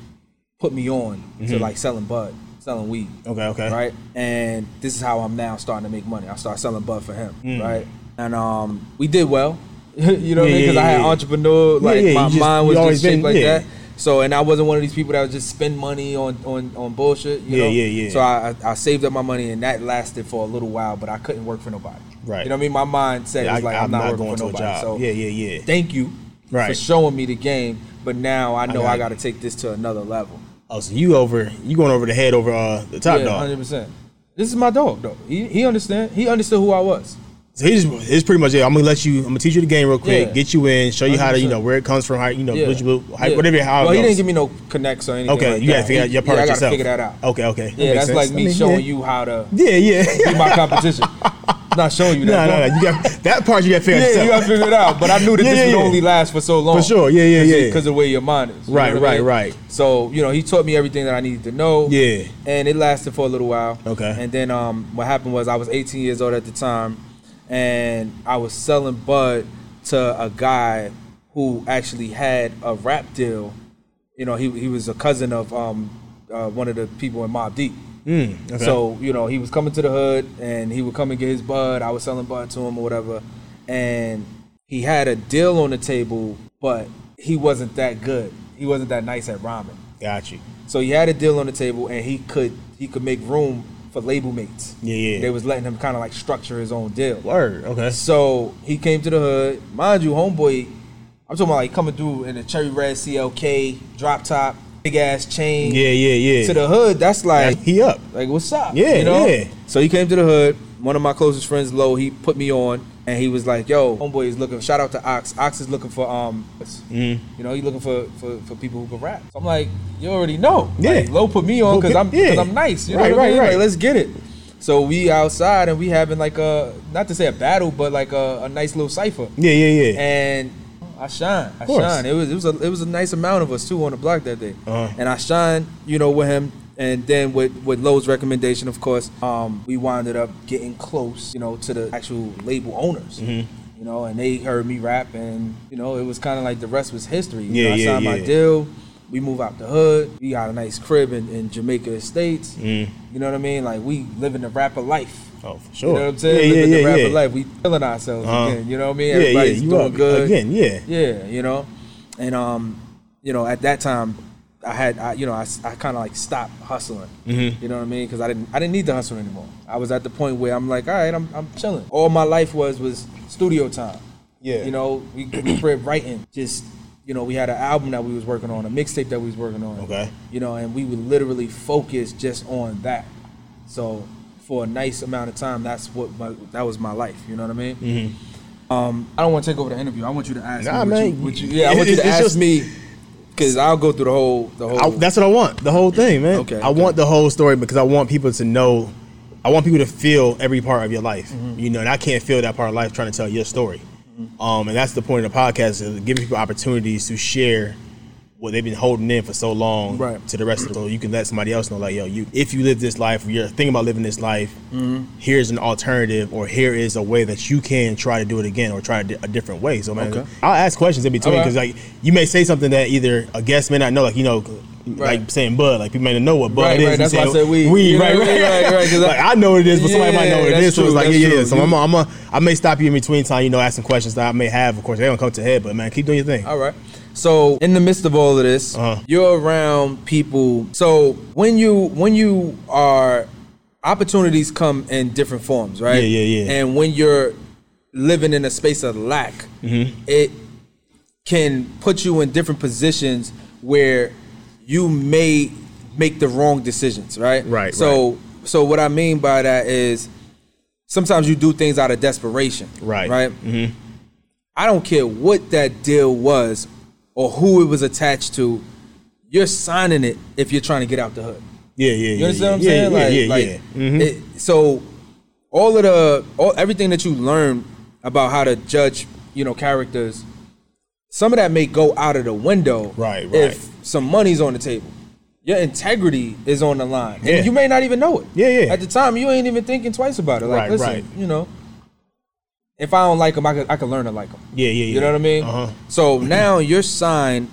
put me on Mm-hmm. to like selling bud. selling weed. Okay, okay. Right, and this is how I'm now starting to make money. I start selling bud for him. Right, and um, we did well. you know what I Mm. Mean? Because yeah, I had yeah. entrepreneur, like yeah, my just- mind was just shaped like yeah. that. So, and I wasn't one of these people that would just spend money on on on bullshit. You Yeah, know? yeah, yeah. So I, I I saved up my money, and that lasted for a little while, but I couldn't work for nobody. Right. You know what I mean? My mindset Yeah, was like, I'm, I'm not, not working going for to a nobody. job. So Yeah, yeah, yeah. Thank you for showing me the game, but now I know I got to take this to another level. Oh, so you over you going over the head over uh, the top yeah, dog. hundred percent. This is my dog, though. He he understand. He understood who I was. So he just it's pretty much yeah. I'm gonna let you. I'm gonna teach you the game real quick. Yeah. Get you in. Show you how to you know where it comes from. How you know Yeah. what you, how, whatever how. Well, he didn't give me no connects or anything. Okay, like you gotta that. figure out your part yeah, I gotta yourself. figure that out. Okay, okay. Yeah, that's sense. like I me mean, showing you how to Yeah, yeah. be my competition. Not showing you that. no, no. You got that part. You got to figure Yeah, out you gotta figure it out. But I knew that this would only last for so long. For sure. Yeah, yeah, yeah. Because of the way your mind is. you Right, I right, mean? right. So you know, he taught me everything that I needed to know. Yeah. And it lasted for a little while. Okay. And then um, what happened was I was 18 years old at the time, and I was selling bud to a guy who actually had a rap deal. You know, he he was a cousin of um, uh, one of the people in Mobb Deep. Mm, okay. So you know, he was coming to the hood, and he would come and get his bud. I was selling bud to him or whatever, and he had a deal on the table, but he wasn't that good. He wasn't that nice at rhyming. got you. So he had a deal on the table, and he could he could make room for label mates. Yeah, yeah. They was letting him kind of like structure his own deal. Word. Okay. So he came to the hood. Mind you, homeboy, I'm talking about like coming through in a cherry red CLK drop top, big ass chain. Yeah, yeah, yeah. To the hood, that's like he up. like what's up? Yeah, you know? yeah. So he came to the hood. One of my closest friends, Low, he put me on, and he was like, "Yo, homeboy is looking. Shout out to Ox. Ox is looking for um, Mm-hmm. you know, he's looking for, for for people who can rap." So I'm like, "You already know. Yeah. Like, Low put me on because I'm because yeah. I'm nice. You know Right, what I right, mean? right. Like, let's get it." So we outside and we having like a not to say a battle, but like a, a nice little cipher. Yeah, yeah, yeah. And I shine. I shine. It was it was a it was a nice amount of us too on the block that day. Uh-huh. And I shine, you know, with him. And then with with Low's recommendation, of course, um, we winded up getting close, you know, to the actual label owners. Mm-hmm. You know, and they heard me rap, and you know, it was kind of like the rest was history. You Yeah, know, I yeah, signed my deal. We move out the hood. We got a nice crib in, in Jamaica Estates. Mm. You know what I mean? Like we living the rapper life. oh, for sure. You know what I'm saying? Yeah, living yeah, the yeah, rapper yeah. life. We feeling ourselves Uh-huh. again. You know what I mean? Yeah, yeah. Everybody's You doing good again? Yeah. yeah, you know, and um, you know, at that time, I had, I, you know, I, I kind of like stopped hustling. Mm-hmm. You know what I mean? Because I didn't, I didn't need to hustle anymore. I was at the point where I'm like, all right, I'm, I'm chilling. All my life was was studio time. Yeah. You know, we we quit writing. Just, you know, we had an album that we was working on, a mixtape that we was working on. Okay. You know, and we would literally focus just on that. So for a nice amount of time, that's what my, that was my life. You know what I mean? Um, I don't want to take over the interview. I want you to ask Nah, me. What man. you, what you, yeah, I want you to it's ask just- me because I'll go through the whole the whole. I, that's what I want. The whole thing, man. Okay, I okay. want the whole story because I want people to know. I want people to feel every part of your life. Mm-hmm. You know, and I can't feel that part of life trying to tell your story. Um, and that's the point of the podcast is giving people opportunities to share what they've been holding in for so long Right. to the rest of the so you can let somebody else know like yo you if you live this life or you're thinking about living this life Mm-hmm. here's an alternative or here is a way that you can try to do it again or try a, a different way so man Okay. i'll ask questions in between All right. because like you may say something that either a guest may not know like you know Right. like saying bud like people may not know what bud Right, is right, that's why I said weed. weed You know right, right. Right, right, like, I know what it is but somebody might know what it is. Yeah, that's so it's like yeah yeah so I'm, I'm a, I may stop you in between time you know asking questions that I may have of course they don't come to head but man keep doing your thing All right. So in the midst of all of this, Uh-huh. you're around people. So when you when you are opportunities come in different forms, right? Yeah, yeah, yeah. And when you're living in a space of lack, Mm-hmm. it can put you in different positions where you may make the wrong decisions, right? Right, So so what I mean by that is sometimes you do things out of desperation. Right. Right. Mm-hmm. I don't care what that deal was or who it was attached to. You're signing it if you're trying to get out the hood. yeah yeah You yeah, understand what I'm yeah, saying? yeah, like, yeah, like yeah. Mhm. it- so all of the all everything that you learn about how to judge, you know, characters, some of that may go out of the window Right, right. if some money's on the table. Your integrity is on the line. Yeah. And you may not even know it. Yeah, yeah. At the time, you ain't even thinking twice about it. Like, Right, listen, right. you know, if I don't like them, I could, I could learn to like them. yeah yeah yeah You know what I mean? uh-huh So now you're signed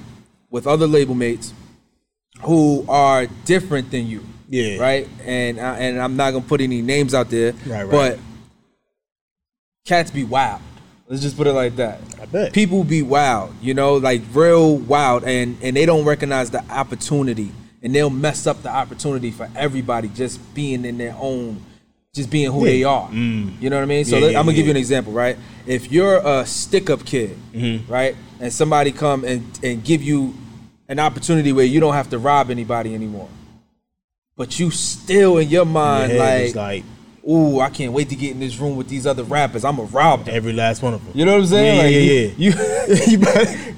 with other label mates who are different than you. Yeah. Right. And I, and I'm not gonna put any names out there. Right, right. But cats be wild. Let's just put it like that. I bet. People be wild, you know, like real wild, and and they don't recognize the opportunity, and they'll mess up the opportunity for everybody just being in their own, just being who they are. Mm. You know what I mean? So Yeah, let- yeah, I'm gonna give you an example, right? If you're a stick-up kid, Mm-hmm. right, and somebody come and and give you an opportunity where you don't have to rob anybody anymore, but you still in your Your mind head like, is like ooh, I can't wait to get in this room with these other rappers. I'm a rob them. every last one of them. You know what I'm saying? Yeah, like, yeah,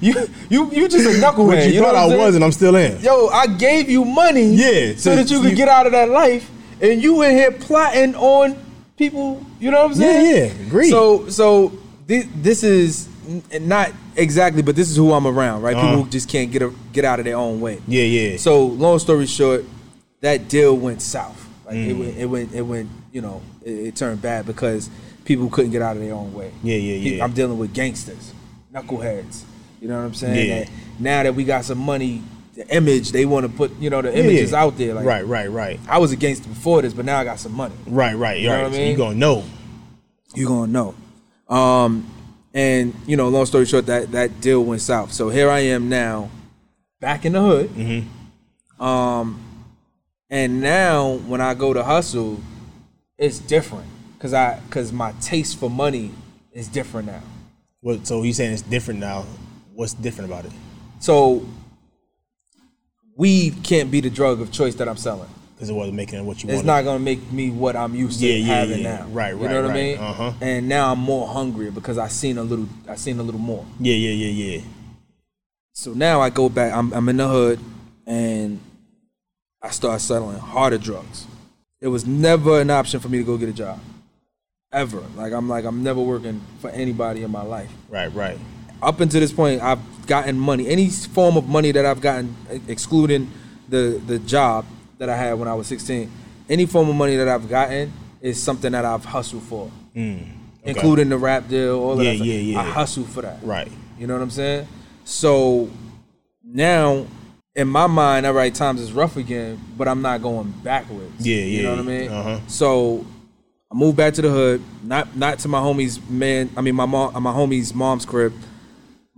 You, you, you, you, you just a knucklehead. What you, you know thought what I'm I saying? was, and I'm still in. Yo, I gave you money, Yeah, so, so that you could you- get out of that life, and you in here plotting on people. You know what I'm saying? Yeah, yeah, agreed. So, so this, this is not exactly, but this is who I'm around, right? Uh-huh. People who just can't get a, get out of their own way. Yeah, yeah. So, long story short, that deal went south. Like it Mm. went, it went, it went. You know, it, it turned bad because people couldn't get out of their own way. Yeah, yeah, yeah. I'm dealing with gangsters, knuckleheads. You know what I'm saying? Yeah. And now that we got some money, the image they want to put, you know, the images Yeah. out there. Like, right, right, right, I was against before this, but now I got some money. right, right. know right. what I So mean? you gonna know? You're gonna know. Um, and you know, long story short, that that deal went south. So here I am now, back in the hood. Mm-hmm. Um, and now when I go to hustle, it's different because I because my taste for money is different now. What? So he's saying it's different now? What's different about it? So weed can't be the drug of choice that I'm selling. Because it wasn't making it what you want. It's wanted. not gonna make me what I'm used to Yeah, yeah, having yeah. now. Right, You know what right. I mean? Uh-huh. And now I'm more hungry because I seen a little. I seen a little more. Yeah, yeah, yeah, yeah. So now I go back. I'm, I'm in the hood, and I start selling harder drugs. It was never an option for me to go get a job, ever. Like I'm like I'm never working for anybody in my life. Right, right. Up until this point, I've gotten money, any form of money that I've gotten, excluding the the job that I had when I was 16. Any form of money that I've gotten is something that I've hustled for, Mm, okay. including the rap deal, all Yeah, that. stuff. yeah, yeah. I hustled for that. Right. You know what I'm saying? So now in my mind, all right, times is rough again, but I'm not going backwards. Yeah, yeah. You know what I mean? uh-huh. So I moved back to the hood, not not to my homie's man. I mean my mom, my homie's mom's crib.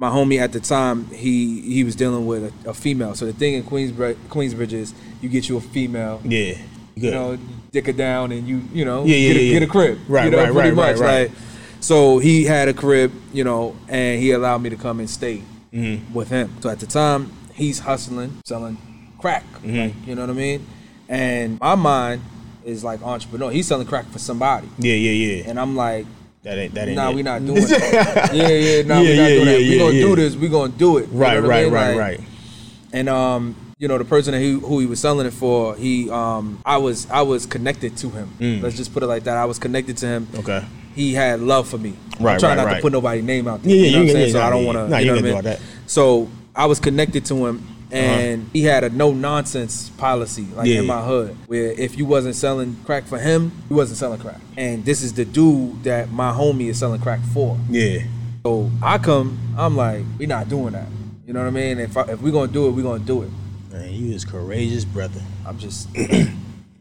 My homie at the time, he he was dealing with a, a female. So the thing in Queensbridge, Queensbridge is you get you a female, Yeah. Good. you know, dick her down, and you you know Yeah, yeah, get, a, yeah, get a crib. Right, you know, right, pretty right, much. right, right. Like, so he had a crib, you know, and he allowed me to come and stay Mm-hmm. with him. So at the time, he's hustling, selling crack. Mm-hmm. Like, you know what I mean? And my mind is like entrepreneur. He's selling crack for somebody, yeah, yeah, yeah. and I'm like, that ain't that ain't. nah, it. we not doing that. yeah, yeah, nah, we not yeah, doing that. yeah, We gonna yeah, do this. We gonna do it. You Right, know what I right, mean? right, Like, right. and um, you know, the person that he, who he was selling it for, he um, I was I was connected to him. Mm. Let's just put it like that. I was connected to him. Okay. He had love for me. Right, I'm trying right, not to put nobody's name out there. Yeah, yeah, you know what I'm you- saying? yeah, so I don't yeah. want to. Nah, you you know what I mean? that. So I was connected to him, Uh-huh. and he had a no nonsense policy like Yeah. in my hood, where if you wasn't selling crack for him, you wasn't selling crack. And this is the dude that my homie is selling crack for. Yeah. So I come, I'm like, we not doing that. You know what I mean? If I, if we gonna do it, we gonna do it. Man, you is courageous, brother. I'm just,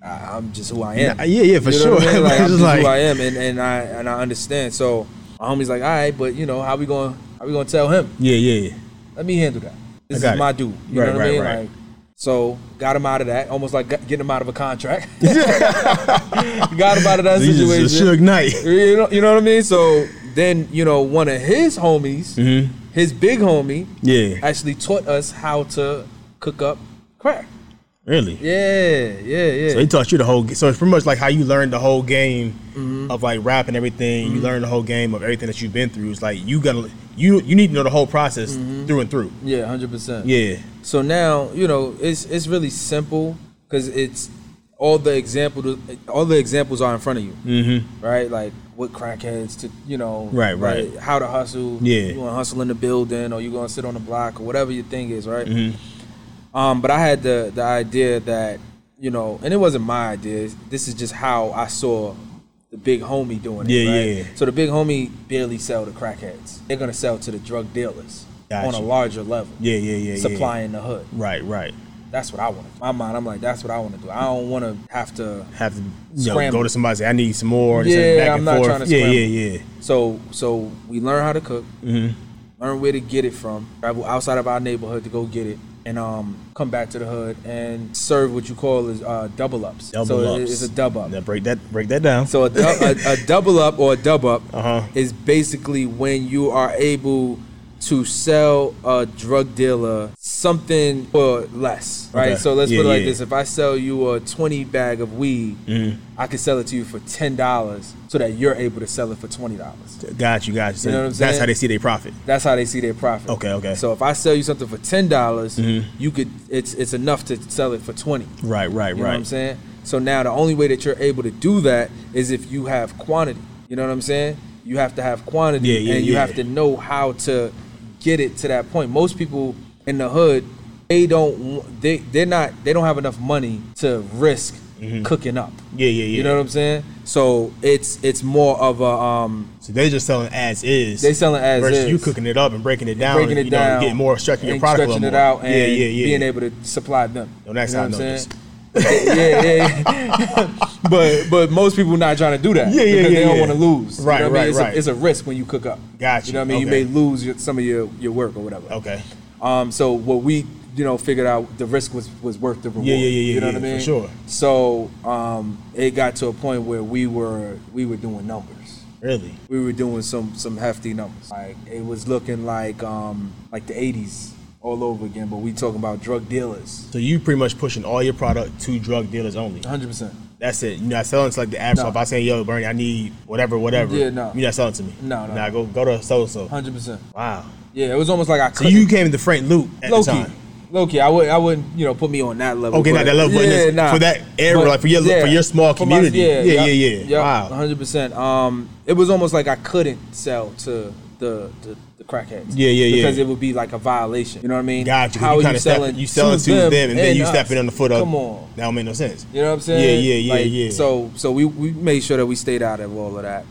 I, I'm just who I am. Nah, yeah, yeah, for You know sure. I mean? Like, I'm just like- who I am, and, and I and I understand. So my homie's like, all right, but you know, how we going? to How we gonna tell him? yeah Yeah, yeah. Let me handle that. This is my dude. You Right, know what right, I mean? right. Like, so got him out of that, almost like getting him out of a contract. got him out of that a situation. Suge Knight. You know, you know what I mean? So then, you know, one of his homies, Mhm. his big homie, Yeah. actually taught us how to cook up crack. Really? Yeah, yeah, yeah. So he taught you the whole. So it's pretty much like how you learned the whole game Mm-hmm. of like rap and everything. You learned the whole game of everything that you've been through. It's like you gotta you you need to know the whole process Mm-hmm. through and through. yeah, hundred percent. Yeah. So now, you know, it's it's really simple because it's all the example all the examples are in front of you, Mm-hmm. right? Like what crackheads to you know, Right, like, right. how to hustle. Yeah. you want to hustle in the building, or you gonna sit on the block, or whatever your thing is, right? Um, but I had the the idea that you know, and it wasn't my idea. This is just how I saw the big homie doing it. Yeah, right? yeah. So the big homie barely sell to crackheads. They're gonna sell to the drug dealers Got on a larger level, Yeah, yeah, yeah, yeah. supplying the hood. Right, right. That's what I want. My mind, I'm like, that's what I want to do. I don't want to have to. Have to you know, go to somebody and say I need some more. and Yeah, back I'm and not forth. trying to Yeah, scramble. yeah, yeah. So so we learn how to cook, Mm-hmm. learn where to get it from, travel outside of our neighborhood to go get it, and um come back to the hood and serve what you call is uh, double ups. Double so ups. it's a dub up. Now break that break that down. So a, du- a, a double up or a dub up Uh-huh. is basically when you are able to sell a drug dealer something for less, right? Okay. So let's Yeah, put it like yeah. this: if I sell you a twenty bag of weed, Mm-hmm. I can sell it to you for ten dollars, so that you're able to sell it for twenty dollars. Got you, got you. So You know what I'm that's how they see their profit. That's how they see their profit. Okay, okay. So if I sell you something for ten dollars, Mm-hmm. you could it's it's enough to sell it for twenty. Right, right, right. You know right. what I'm saying? So now the only way that you're able to do that is if you have quantity. You know what I'm saying? You have to have quantity Yeah, and you have to know how to get it to that point. Most people in the hood, they don't they they're not they don't have enough money to risk cooking up. Mm-hmm. Yeah, yeah, yeah. You know what I'm saying? So it's it's more of a um So they just selling as is. They selling as is versus is. you cooking it up and breaking it down. breaking it you know, down, getting more stretching your product stretching it more. out, and yeah, yeah, yeah. being able to supply them. That's You how I know what I'm this. Yeah, yeah. but but most people not trying to do that. Yeah, yeah, because yeah, they don't yeah. want to lose. Right, you know what I right, mean? It's, right. A, it's a risk when you cook up. Got You know what I mean? Okay. You may lose your, some of your, your work or whatever. Okay. Um. So what we you know figured out the risk was was worth the reward. Yeah, yeah, yeah, You know yeah, what I mean? for sure. So um, it got to a point where we were we were doing numbers Really? we were doing some some hefty numbers. Like it was looking like um like the '80s all over again. But we talking about drug dealers. So you pretty much pushing all your product to drug dealers only. 100. percent That's it. You're not selling to like the average. No. So if I say, yo, Bernie, I need whatever, whatever. Yeah, no. You're not selling to me. No, no. Nah, go go to so so. 100. percent Wow. Yeah, it was almost like I. So you came to Frank Lucas at low the time. Key, I wouldn't, I wouldn't, you know, put me on that level. Okay, but not that level, but in this- for that area, like, for your- for your small For my- community. Yeah, yeah, yeah. Wow. hundred percent. Um, it was almost like I couldn't sell to the, the crackheads. Yeah, yeah, yeah. Because it would be like a violation. You know what I mean? Gotcha. How you are kind of step, selling you selling to them, and then you us? stepping on the foot of. Come on. That don't make no sense. You know what I'm saying? Yeah, yeah, yeah, Like, yeah. So so we, we made sure that we stayed out of all of that.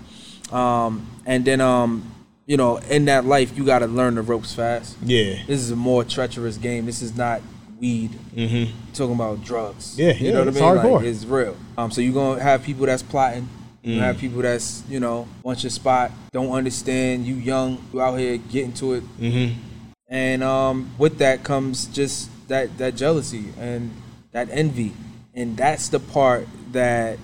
Um, and then um, you know, in that life you gotta learn the ropes fast. Yeah. This is a more treacherous game. This is not weed. Mm-hmm. Talking about drugs. Yeah, you yeah, know what I it's mean? hardcore. Like, it's real. Um, so you're gonna have people that's plotting. You Mm. have people that's you know want your spot, don't understand. You young, you out here getting to it, Mm-hmm. and um, with that comes just that that jealousy and that envy, and that's the part that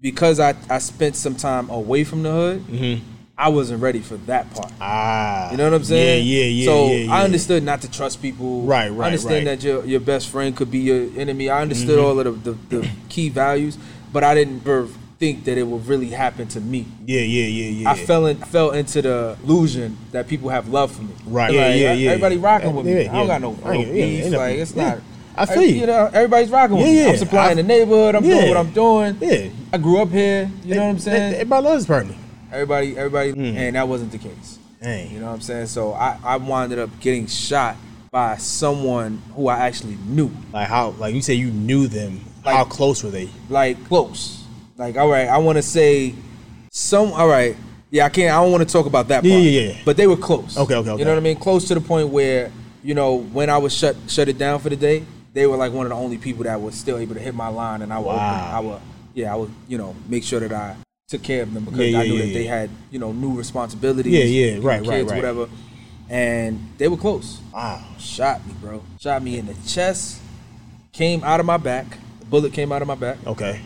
because I I spent some time away from the hood, I wasn't ready for that part. Mm-hmm. Ah. You know what I'm saying? Yeah, yeah, yeah. So yeah, yeah. I understood not to trust people. Right, right, I understand right. that your your best friend could be your enemy. I understood Mm-hmm. all of the, the, the key values, but I didn't think that it would really happen to me. Yeah, yeah, yeah, yeah. I fell in, fell into the illusion that people have love for me. Right, Like, yeah, yeah, yeah. Everybody rocking with me. Yeah, I don't yeah. got no yeah, beef. like it's yeah. not. I feel you. You know, everybody's rocking with me. yeah. I'm supplying the neighborhood. I'm Yeah. doing what I'm doing. Yeah. I grew up here. You know what I'm saying? Everybody loves Bernie. Everybody, everybody, Mm. and that wasn't the case. Dang. You know what I'm saying? So I, I wound up getting shot by someone who I actually knew, Like how, like you say, you knew them. Like- how close were they? like close. Like, all right, I want to say some. All right, yeah, I can't. I don't want to talk about that part. Yeah, yeah, yeah. But they were close. Okay, okay, okay. You know what I mean? Close to the point where you know when I was shut shut it down for the day, they were like one of the only people that was still able to hit my line, and I would, open, I would, yeah, I would, you know, make sure that I took care of them because Yeah, I knew yeah, that they had you know new responsibilities. Yeah, yeah, right, right, kids, right. whatever. And they were close. Wow. Shot me, bro. Shot me in the chest. Came out of my back. The bullet came out of my back Okay.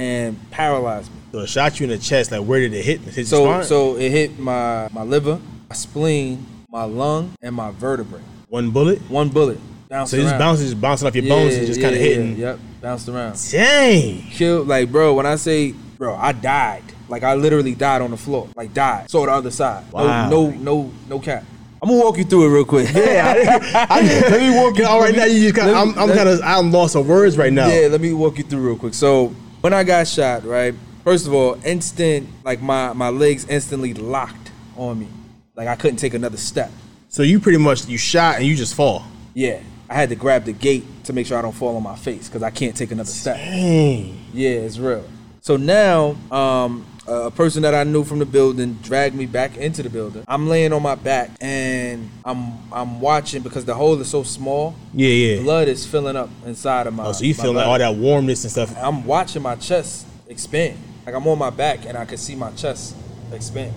And paralyzed me. So it shot you in the chest. Like where did it hit? It hit So so it hit my my liver, my spleen, my lung, and my vertebrae. one bullet. One bullet. Bounced So it just around. bouncing, just bouncing off your bones and just kind of yeah, hitting. Yep, bounced around. Dang. Killed like bro. When I say bro, I died. Like I literally died on the floor. Like died. Saw the other side. Wow. No, no, no, no cap. I'm gonna walk you through it real quick. Yeah, I, I, let me walk you. All right, now you just kind. I'm, I'm kind of. I'm lost of words right now. Yeah, let me walk you through real quick. So when I got shot, right? First of all, instant like my my legs instantly locked on me. Like I couldn't take another step. So you pretty much you shot and you just fall. Yeah, I had to grab the gate to make sure I don't fall on my face because I can't take another step. Dang. Yeah, it's real. So now, um, a person that I knew from the building dragged me back into the building. I'm laying on my back and I'm I'm watching because the hole is so small. Yeah, yeah. Blood is filling up inside of my. Oh, so you my feel like all that warmness and stuff. I'm watching my chest expand. Like I'm on my back and I can see my chest expand.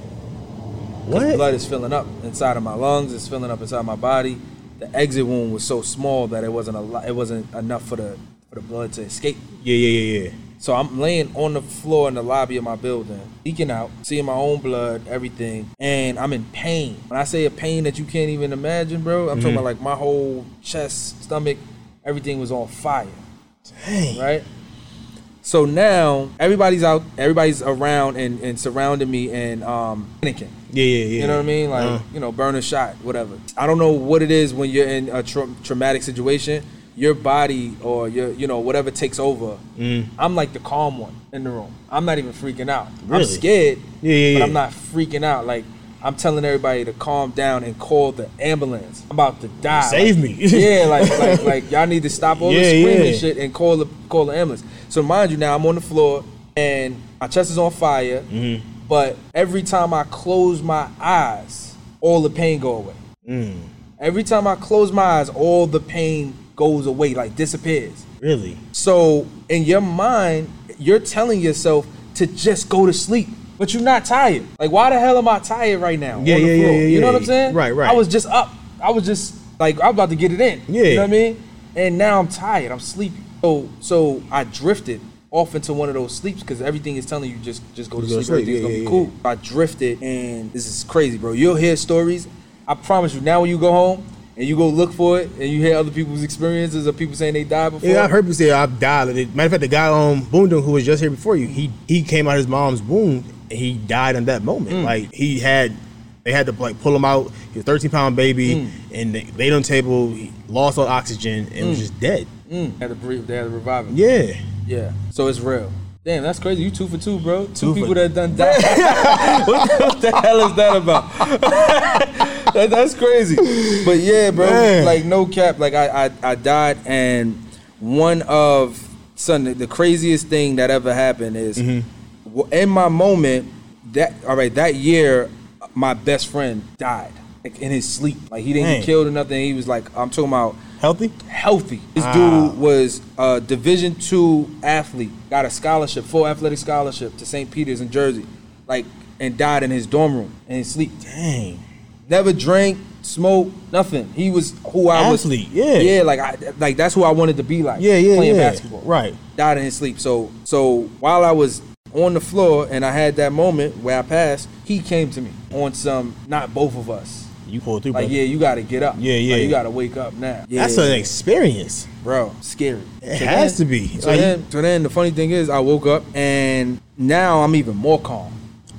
What? Blood is filling up inside of my lungs. It's filling up inside my body. The exit wound was so small that it wasn't a lot. It wasn't enough for the for the blood to escape. Yeah, yeah, yeah, yeah. So I'm laying on the floor in the lobby of my building, leaking out, seeing my own blood, everything, and I'm in pain. When I say a pain that you can't even imagine, bro, I'm talking about like my whole chest, stomach, everything was on fire Dang. right? So now everybody's out, everybody's around and, and surrounding me and um panicking. Yeah, yeah, yeah. You know what I mean? Like, Uh. you know, burn a shot, whatever. I don't know what it is when you're in a tra- traumatic situation. Your body or your, you know, whatever takes over. Mm. I'm like the calm one in the room. I'm not even freaking out. Really? I'm scared, Yeah, yeah, but. I'm not freaking out. Like, I'm telling everybody to calm down and call the ambulance. I'm about to die. Save Like, me. yeah, like, like, like y'all need to stop all Yeah, the screaming yeah. shit and call the call the ambulance. So mind you, now I'm on the floor and my chest is on fire. Mm-hmm. But every time I close my eyes, all the pain go away. Mm. Every time I close my eyes, all the pain goes away, like disappears. Really? So in your mind, you're telling yourself to just go to sleep. But you're not tired. Like, why the hell am I tired right now? Yeah, yeah, yeah, yeah, You know yeah. what I'm saying? Right, right. I was just up. I was just like I'm about to get it in. Yeah. You know what I mean? And now I'm tired. I'm sleepy. So so I drifted off into one of those sleeps because everything is telling you just just go to Just go to sleep. sleep. Everything's Yeah, gonna yeah, be cool. I drifted and this is crazy, bro. You'll hear stories. I promise you. Now when you go home and you go look for it and you hear other people's experiences of people saying they died before. Yeah, I've heard people say I've died. Matter of fact, the guy on Boondon who was just here before you, he he came out of his mom's womb and he died in that moment. Mm. Like he had, they had to like pull him out. He was a 13 pound baby, Mm. and they laid on the table. He lost all oxygen and was just dead. Mm. Had to breathe. They had to revive him. Yeah. Yeah. So it's real. Damn, that's crazy. You two for two, bro. Two, Two for- people that done died. what, the, what the hell is that about? That- that's crazy. But yeah, bro. Man. Like no cap. Like I, I, I died, and one of son, the, craziest thing that ever happened is mm-hmm. w- in my moment. That all right. That year, my best friend died like in his sleep. Like he didn't Dang. get killed or nothing. He was like, I'm talking about Healthy? healthy. This Wow. dude was a Division two athlete, got a scholarship, full athletic scholarship to St. Peter's in Jersey, like, and died in his dorm room in his sleep. Dang. Never drank, smoked, nothing. He was who I Athlete, was. yeah. yeah, like I, like that's who I wanted to be like. Yeah, yeah, playing yeah. basketball. Right. Died in his sleep. So, so while I was on the floor and I had that moment where I passed, he came to me on some not both of us. You pulled through, Like, brother. yeah, you got to get up. Yeah, yeah. Like, you got to wake up now. Yeah. That's an experience. bro, scary. It has to be. So Like, then, so then the funny thing is, I woke up and now I'm even more calm,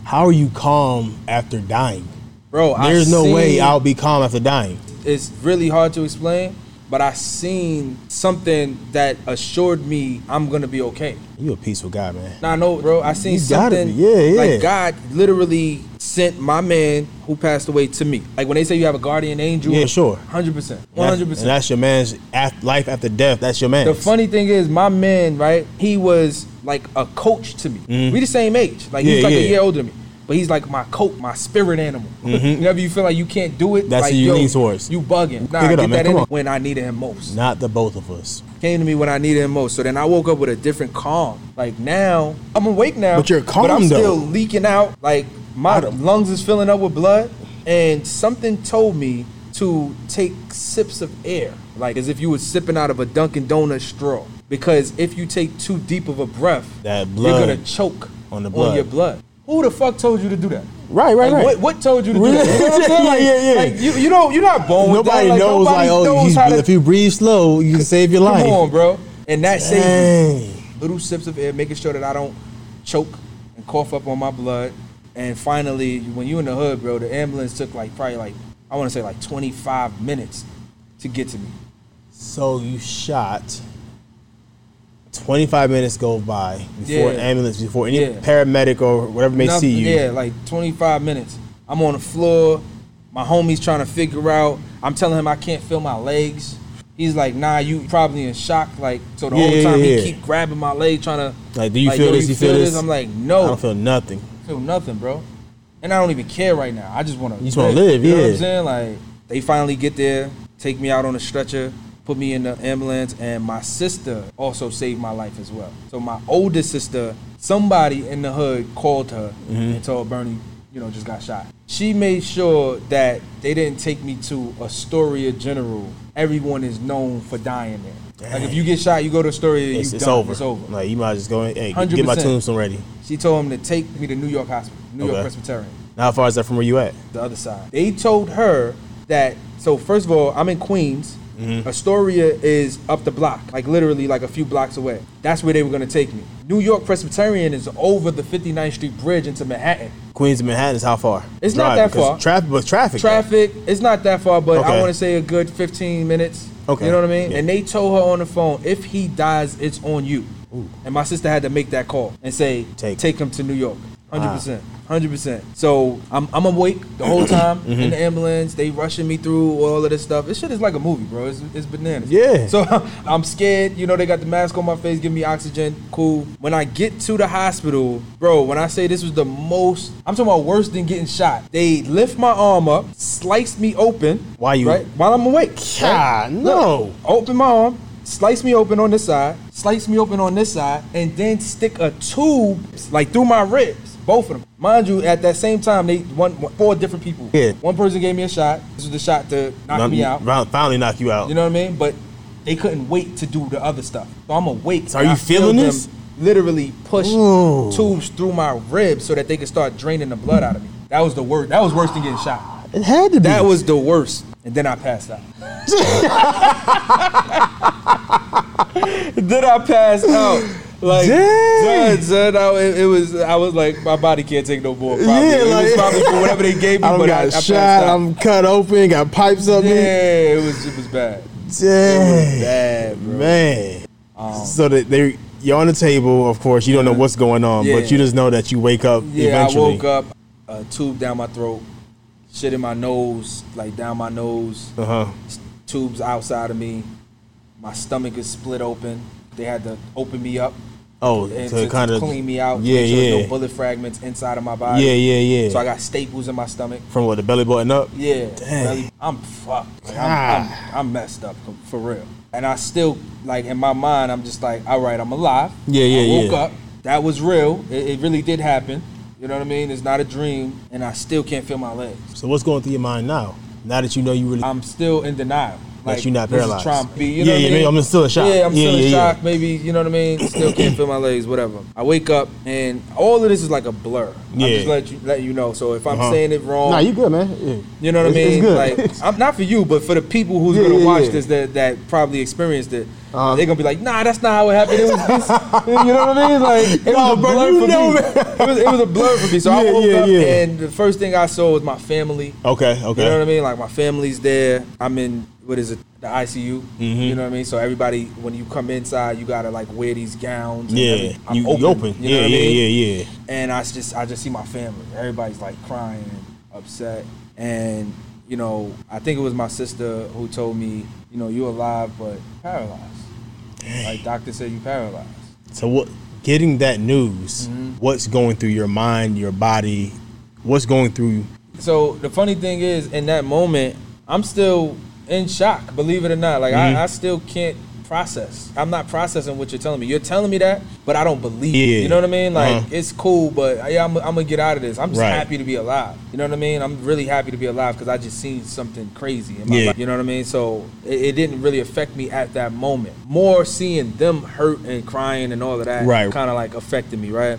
how are you calm after dying? Bro. I There's no way I'll be calm after dying. It's really hard to explain, but I seen something that assured me I'm gonna be okay. You a peaceful guy, man. I know, bro. I seen You something. Yeah, yeah. Like God literally sent my man who passed away to me. Like when they say you have a guardian angel. Yeah, sure. Hundred percent. One hundred And percent. that's your man's life after death. That's your man. The funny thing is, my man, right? He was like a coach to me. We the same age. Like he's Mm-hmm. Yeah, like a year older than me. But he's like my coat, my spirit animal. Whenever you feel like you can't do it, Mm-hmm. That's like, yo, lean towards. You bugging. Nah, Pick it get up, man. that Come in on. when I needed him most. Not the both of us. Came to me when I needed him most. So then I woke up with a different calm. Like now, I'm awake now. But you're calm, But I'm still leaking out. Like my lungs is filling up with blood. And something told me to take sips of air. Like as if you were sipping out of a Dunkin' Donut straw. Because if you take too deep of a breath, That blood you're gonna choke on the blood. your blood. Who the fuck told you to do that? Right, right, Like, right. What, what told you to do that? You know what I'm saying? Like, Yeah, yeah, yeah. like, you, you don't, you're not born with Nobody that. Like, knows nobody like, oh, knows you- how to if you breathe slow, you can save your Come life. Come on, bro. And that. Dang. Little sips of air, making sure that I don't choke and cough up on my blood. And finally, when you in the hood, bro, the ambulance took like probably like I want to say like 25 minutes to get to me. So you shot. 25 minutes go by before Yeah. ambulance, before any Yeah. paramedic or whatever may Nothing- see you. Yeah, like 25 minutes. I'm on the floor. My homie's trying to figure out. I'm telling him I can't feel my legs. He's like, nah, you probably in shock. Like, so the Yeah, whole time yeah. he keep grabbing my leg, trying to. Like, do you like, feel this? You feel this? I'm like, no. I don't feel nothing. feel nothing, bro. And I don't even care right now. I just want to. You just wanna live, You know what yeah. I'm saying? Like they finally get there, take me out on a stretcher, put me in the ambulance, and my sister also saved my life as well. So my oldest sister, somebody in the hood called her Mm-hmm. and told Bernie, you know, just got shot. She made sure that they didn't take me to Astoria General. Everyone is known for dying there. Like if you get shot, you go to Astoria, you It's, it's done. over. It's over. Like you might just go in. Hey, get my tombstone ready. She told him to take me to New York Hospital, New York Presbyterian, Now, how far is that from where you at? the other side. They told her that. So first of all, I'm in Queens. Mm-hmm. Astoria is up the block, like literally like a few blocks away. That's where they were gonna take me. New York Presbyterian is over the 59th Street Bridge into Manhattan. Queens to Manhattan is how far? It's not that far. Traffic, but traffic. though. Traffic, it's not that far, but I want to say a good 15 minutes. Okay. You know what I mean? Yeah. And they told her on the phone, if he dies, it's on you. Ooh. And my sister had to make that call and say, Take. take, him to New York. 100%. 100%. So I'm, I'm awake the whole time Mm-hmm. in the ambulance. They rushing me through all of this stuff. This shit is like a movie, bro. It's, it's bananas. Yeah. So I'm scared. You know, they got the mask on my face, give me oxygen. Cool. When I get to the hospital, bro, when I say this was the most, I'm talking about worse than getting shot. They lift my arm up, sliced me open. Why you- Right? While I'm awake. God, no. Open my arm, slice me open on this side, slice me open on this side, and then stick a tube like through my ribs, both of them. Mind you, at that same time, they one four different people. Yeah. One person gave me a shot. This was the shot to knock me out. Round- Finally knock you out. You know what I mean? But they couldn't wait to do the other stuff. So I'm awake. So are you I feeling this? Literally push Ooh. tubes through my ribs so that they could start draining the blood out of me. That was the worst. That was worse than getting shot. it had to be. That was the worst. And then I passed out. then I passed out. Like, Dang. son, son, I, it, was. I was like, my body can't take no more. Probably. Yeah, it like- was probably for whatever they gave me. I but got I, I shot. I'm cut open. Got pipes up yeah, me. it was. It was bad. Dang, Bad, bro. man. so that they, you're on the table. Of course, you don't know what's going on, Yeah. but you just know that you wake up Yeah, eventually. I woke up, a tube down my throat, shit in my nose, like down my nose, Uh huh. tubes outside of me. My stomach is split open. They had to open me up Oh, and to to, kind to of clean me out. Yeah, make sure there's yeah. No bullet fragments inside of my body. Yeah, yeah, yeah. So I got staples in my stomach. From what the belly button up. Yeah, Dang. really, I'm fucked. Like, I'm, ah. I'm, I'm messed up for real. And I still like in my mind, I'm just like, all right, I'm alive. Yeah, yeah, I woke yeah. up. That was real. It, it really did happen. You know what I mean? It's not a dream, and I still can't feel my legs. So what's going through your mind now? Now that you know you really. I'm still in denial. That you're not paralyzed. to be, you Yeah, know what yeah, I mean? I'm still in shock. Yeah, I'm Yeah, still yeah, yeah. shock. Maybe you know what I mean. Still can't feel my legs. Whatever. I wake up and all of this is like a blur. Yeah. I'm just let you let you know. So if I'm Uh-huh. saying it wrong, Nah, you good, man. Yeah. you know what It's- I it's mean? good. Like, I'm not for you, but for the people who's Yeah, gonna yeah, watch yeah. this that, that probably experienced it, Uh-huh. they're gonna be like, Nah, that's not how it happened. It was this. you know what I mean? Like, it Nah, was a blur you for know, me. It was, it was a blur for me. So I woke yeah, up, yeah. and the first thing I saw was my family. Okay, okay. You know what I mean? Like my family's there. I'm in what is it? The ICU. Mm-hmm. You know what I mean? So everybody, when you come inside, you gotta like wear these gowns. and Yeah. I'm you open. open. You yeah, know what yeah, I mean? yeah, yeah. and I just I just see my family. Everybody's like crying and upset. And you know, I think it was my sister who told me, you know, you're alive but paralyzed. Like doctor said you paralyzed. So what? Getting that news, Mm-hmm. what's going through your mind, your body? What's going through? So the funny thing is, in that moment, I'm still in shock. Believe it or not, like Mhm. I, I still can't process. I'm not processing what you're telling me. You're telling me that, but I don't believe. Yeah. it. You know what I mean? Like Uh-huh. it's cool, but yeah, I'm, I'm gonna get out of this. I'm just Right. happy to be alive. You know what I mean? I'm really happy to be alive because I just seen something crazy in my Yeah. life. You know what I mean? So it, it didn't really affect me at that moment. More seeing them hurt and crying and all of that, Right. kind of like affected me, right?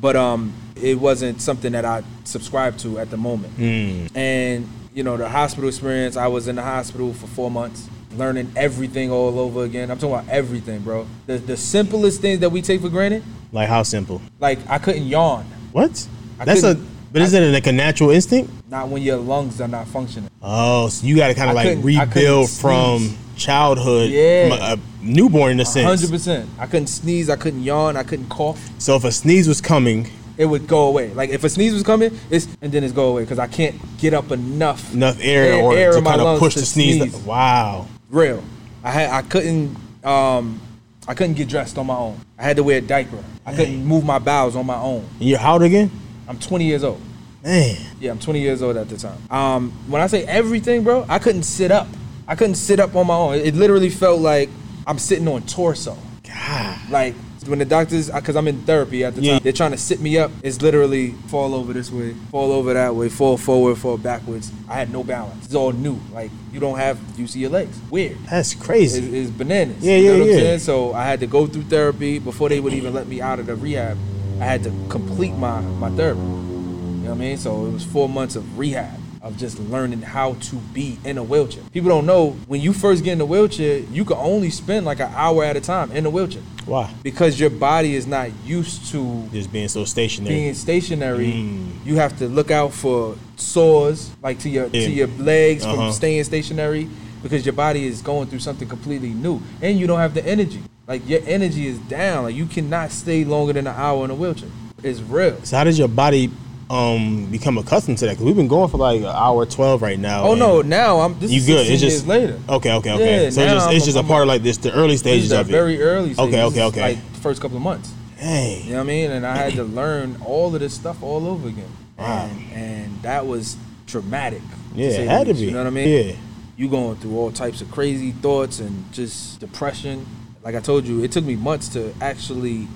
But um, it wasn't something that I subscribed to at the moment. Mm, And you know, the hospital experience. I was in the hospital for four months, learning everything all over again. I'm talking about everything, bro. The the simplest things that we take for granted, like how simple? like I couldn't yawn, What? I That's a. But isn't it like a natural instinct? not when your lungs are not functioning. Oh, so you got to kind of like couldn't- I couldn't rebuild from childhood, Yeah. from a, a newborn in a sense. Hundred percent. I couldn't sneeze. I couldn't yawn. I couldn't cough. So if a sneeze was coming, It would go away. Like if a sneeze was coming, it's and then it's go away because I can't get up enough enough air, Air- or air to kind of push the sneeze. sneeze. Wow. real. I had I couldn't um I couldn't get dressed on my own. I had to wear a diaper. I couldn't move my bowels on my own. And you're how old again? I'm 20 years old. Man, Yeah, I'm 20 years old at the time. Um, when I say everything, bro, I couldn't sit up. I couldn't sit up on my own. It literally felt like I'm sitting on torso. God. Like when the doctors, because I'm in therapy at the Yeah. time, they're trying to sit me up. It's literally fall over this way, fall over that way, fall forward, fall backwards. I had no balance. It's all new. Like you don't have, you see your legs. Weird. That's crazy. It's, it's bananas. Yeah, you know yeah, what I'm yeah. saying? So I had to go through therapy before they would even let me out of the rehab. I had to complete my my therapy. You know what I mean? So it was four months of rehab of just learning how to be in a wheelchair. People don't know when you first get in a wheelchair, you can only spend like an hour at a time in a wheelchair Why? because your body is not used to Just being so stationary. being stationary, Mm. you have to look out for sores like to your Yeah. to your legs Uh-huh. from staying stationary because your body is going through something completely new and you don't have the energy. Like your energy is down. Like you cannot stay longer than an hour in a wheelchair. It's real. so how does your body um become accustomed to that? Because we've been going for like an hour twelve right now. Oh no, now I'm this you is good? It's just later. Okay, okay, okay. Yeah, so it's just I'm it's a- just a part like this the early stages of it. very early stages. Okay, okay, okay. Like the first couple of months. Hey. You know what I mean? And I had to learn all of this stuff all over again. Wow. And, and that was traumatic. Yeah, it had to be. You know what I mean? Yeah. You going through all types of crazy thoughts and just depression. Like I told you, it took me months to actually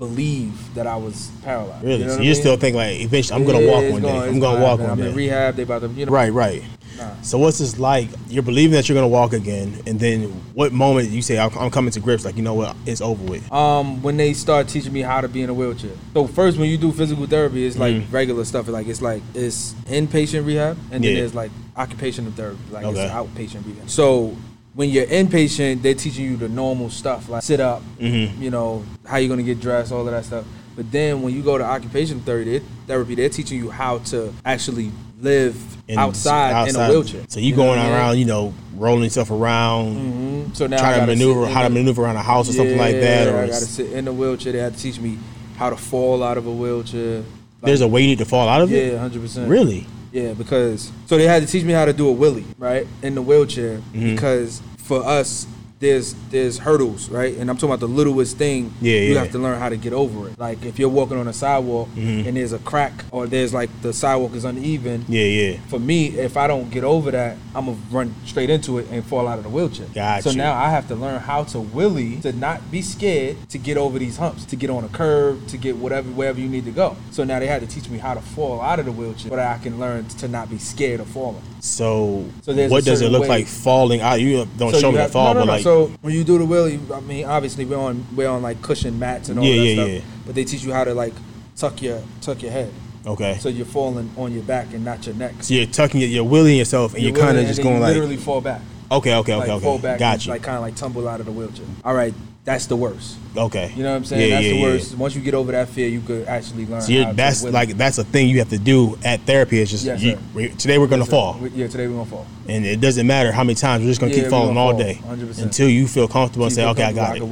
believe that I was paralyzed. Really? You know so you I still mean? think like eventually I'm gonna Yeah, walk one day. I'm gonna going walk one happen. I'm in day. rehab. They about to, you know. Right, right. Nah. So what's this like? You're believing that you're gonna walk again, and then what moment you say I'm coming to grips? Like you know what? It's over with. um, when they start teaching me how to be in a wheelchair. So first, when you do physical therapy, it's like Mhm. regular stuff. Like it's like it's inpatient rehab, and then Yeah. there's like occupational therapy, like Okay. it's outpatient rehab. So when you're inpatient, they're teaching you the normal stuff, like sit up, Mhm. you know, how you're gonna get dressed, all of that stuff. But then when you go to occupational therapy, therapy, they're teaching you how to actually live And outside, in a wheelchair. So you, know going what I mean? around, you know, rolling yourself around, Mhm. So now trying to maneuver, in how to maneuver around a house or something like Yeah, that. Or I gotta sit in the wheelchair. They had to teach me how to fall out of a wheelchair. Like, there's a way you need to fall out of it. yeah, hundred percent. Really? Yeah, because so they had to teach me how to do a wheelie, right, in the wheelchair. Mhm. Because for us, there's there's hurdles, right, and I'm talking about the littlest thing. Yeah, You yeah. have to learn how to get over it. Like if you're walking on a sidewalk Mhm. and there's a crack or there's like the sidewalk is uneven. Yeah, yeah. For me, if I don't get over that, I'm gonna run straight into it and fall out of the wheelchair. Got so now I have to learn how to wheelie to not be scared to get over these humps, to get on a curb, to get whatever wherever you need to go. So now they had to teach me how to fall out of the wheelchair, but I can learn to not be scared of falling. So, So what does it look way- like falling out? You don't So show me the have- fall, no, no, but no. like, so when you do the wheelie, I mean, obviously we're on we're on like cushion mats and all Yeah, that yeah, stuff. yeah. But they teach you how to like tuck your tuck your head, okay. so you're falling on your back and not your neck. So you're tucking it, you're wheeling yourself, and you're, kind of just going you like, literally fall back. okay, okay, okay, like fall back, gotcha. like kind of like tumble out of the wheelchair. All right, that's the worst. okay, You know what I'm saying? Yeah, that's yeah, the yeah. worst. Once you get over that fear, you could actually learn. So you're, how to that's like that's a thing you have to do at therapy. It's just Yes, you, today we're gonna Yes, fall, We- Yeah, today we're gonna fall. and it doesn't matter how many times we're just gonna Yeah, keep falling gonna all fall, day 100%. until you feel comfortable and say, okay, I got it.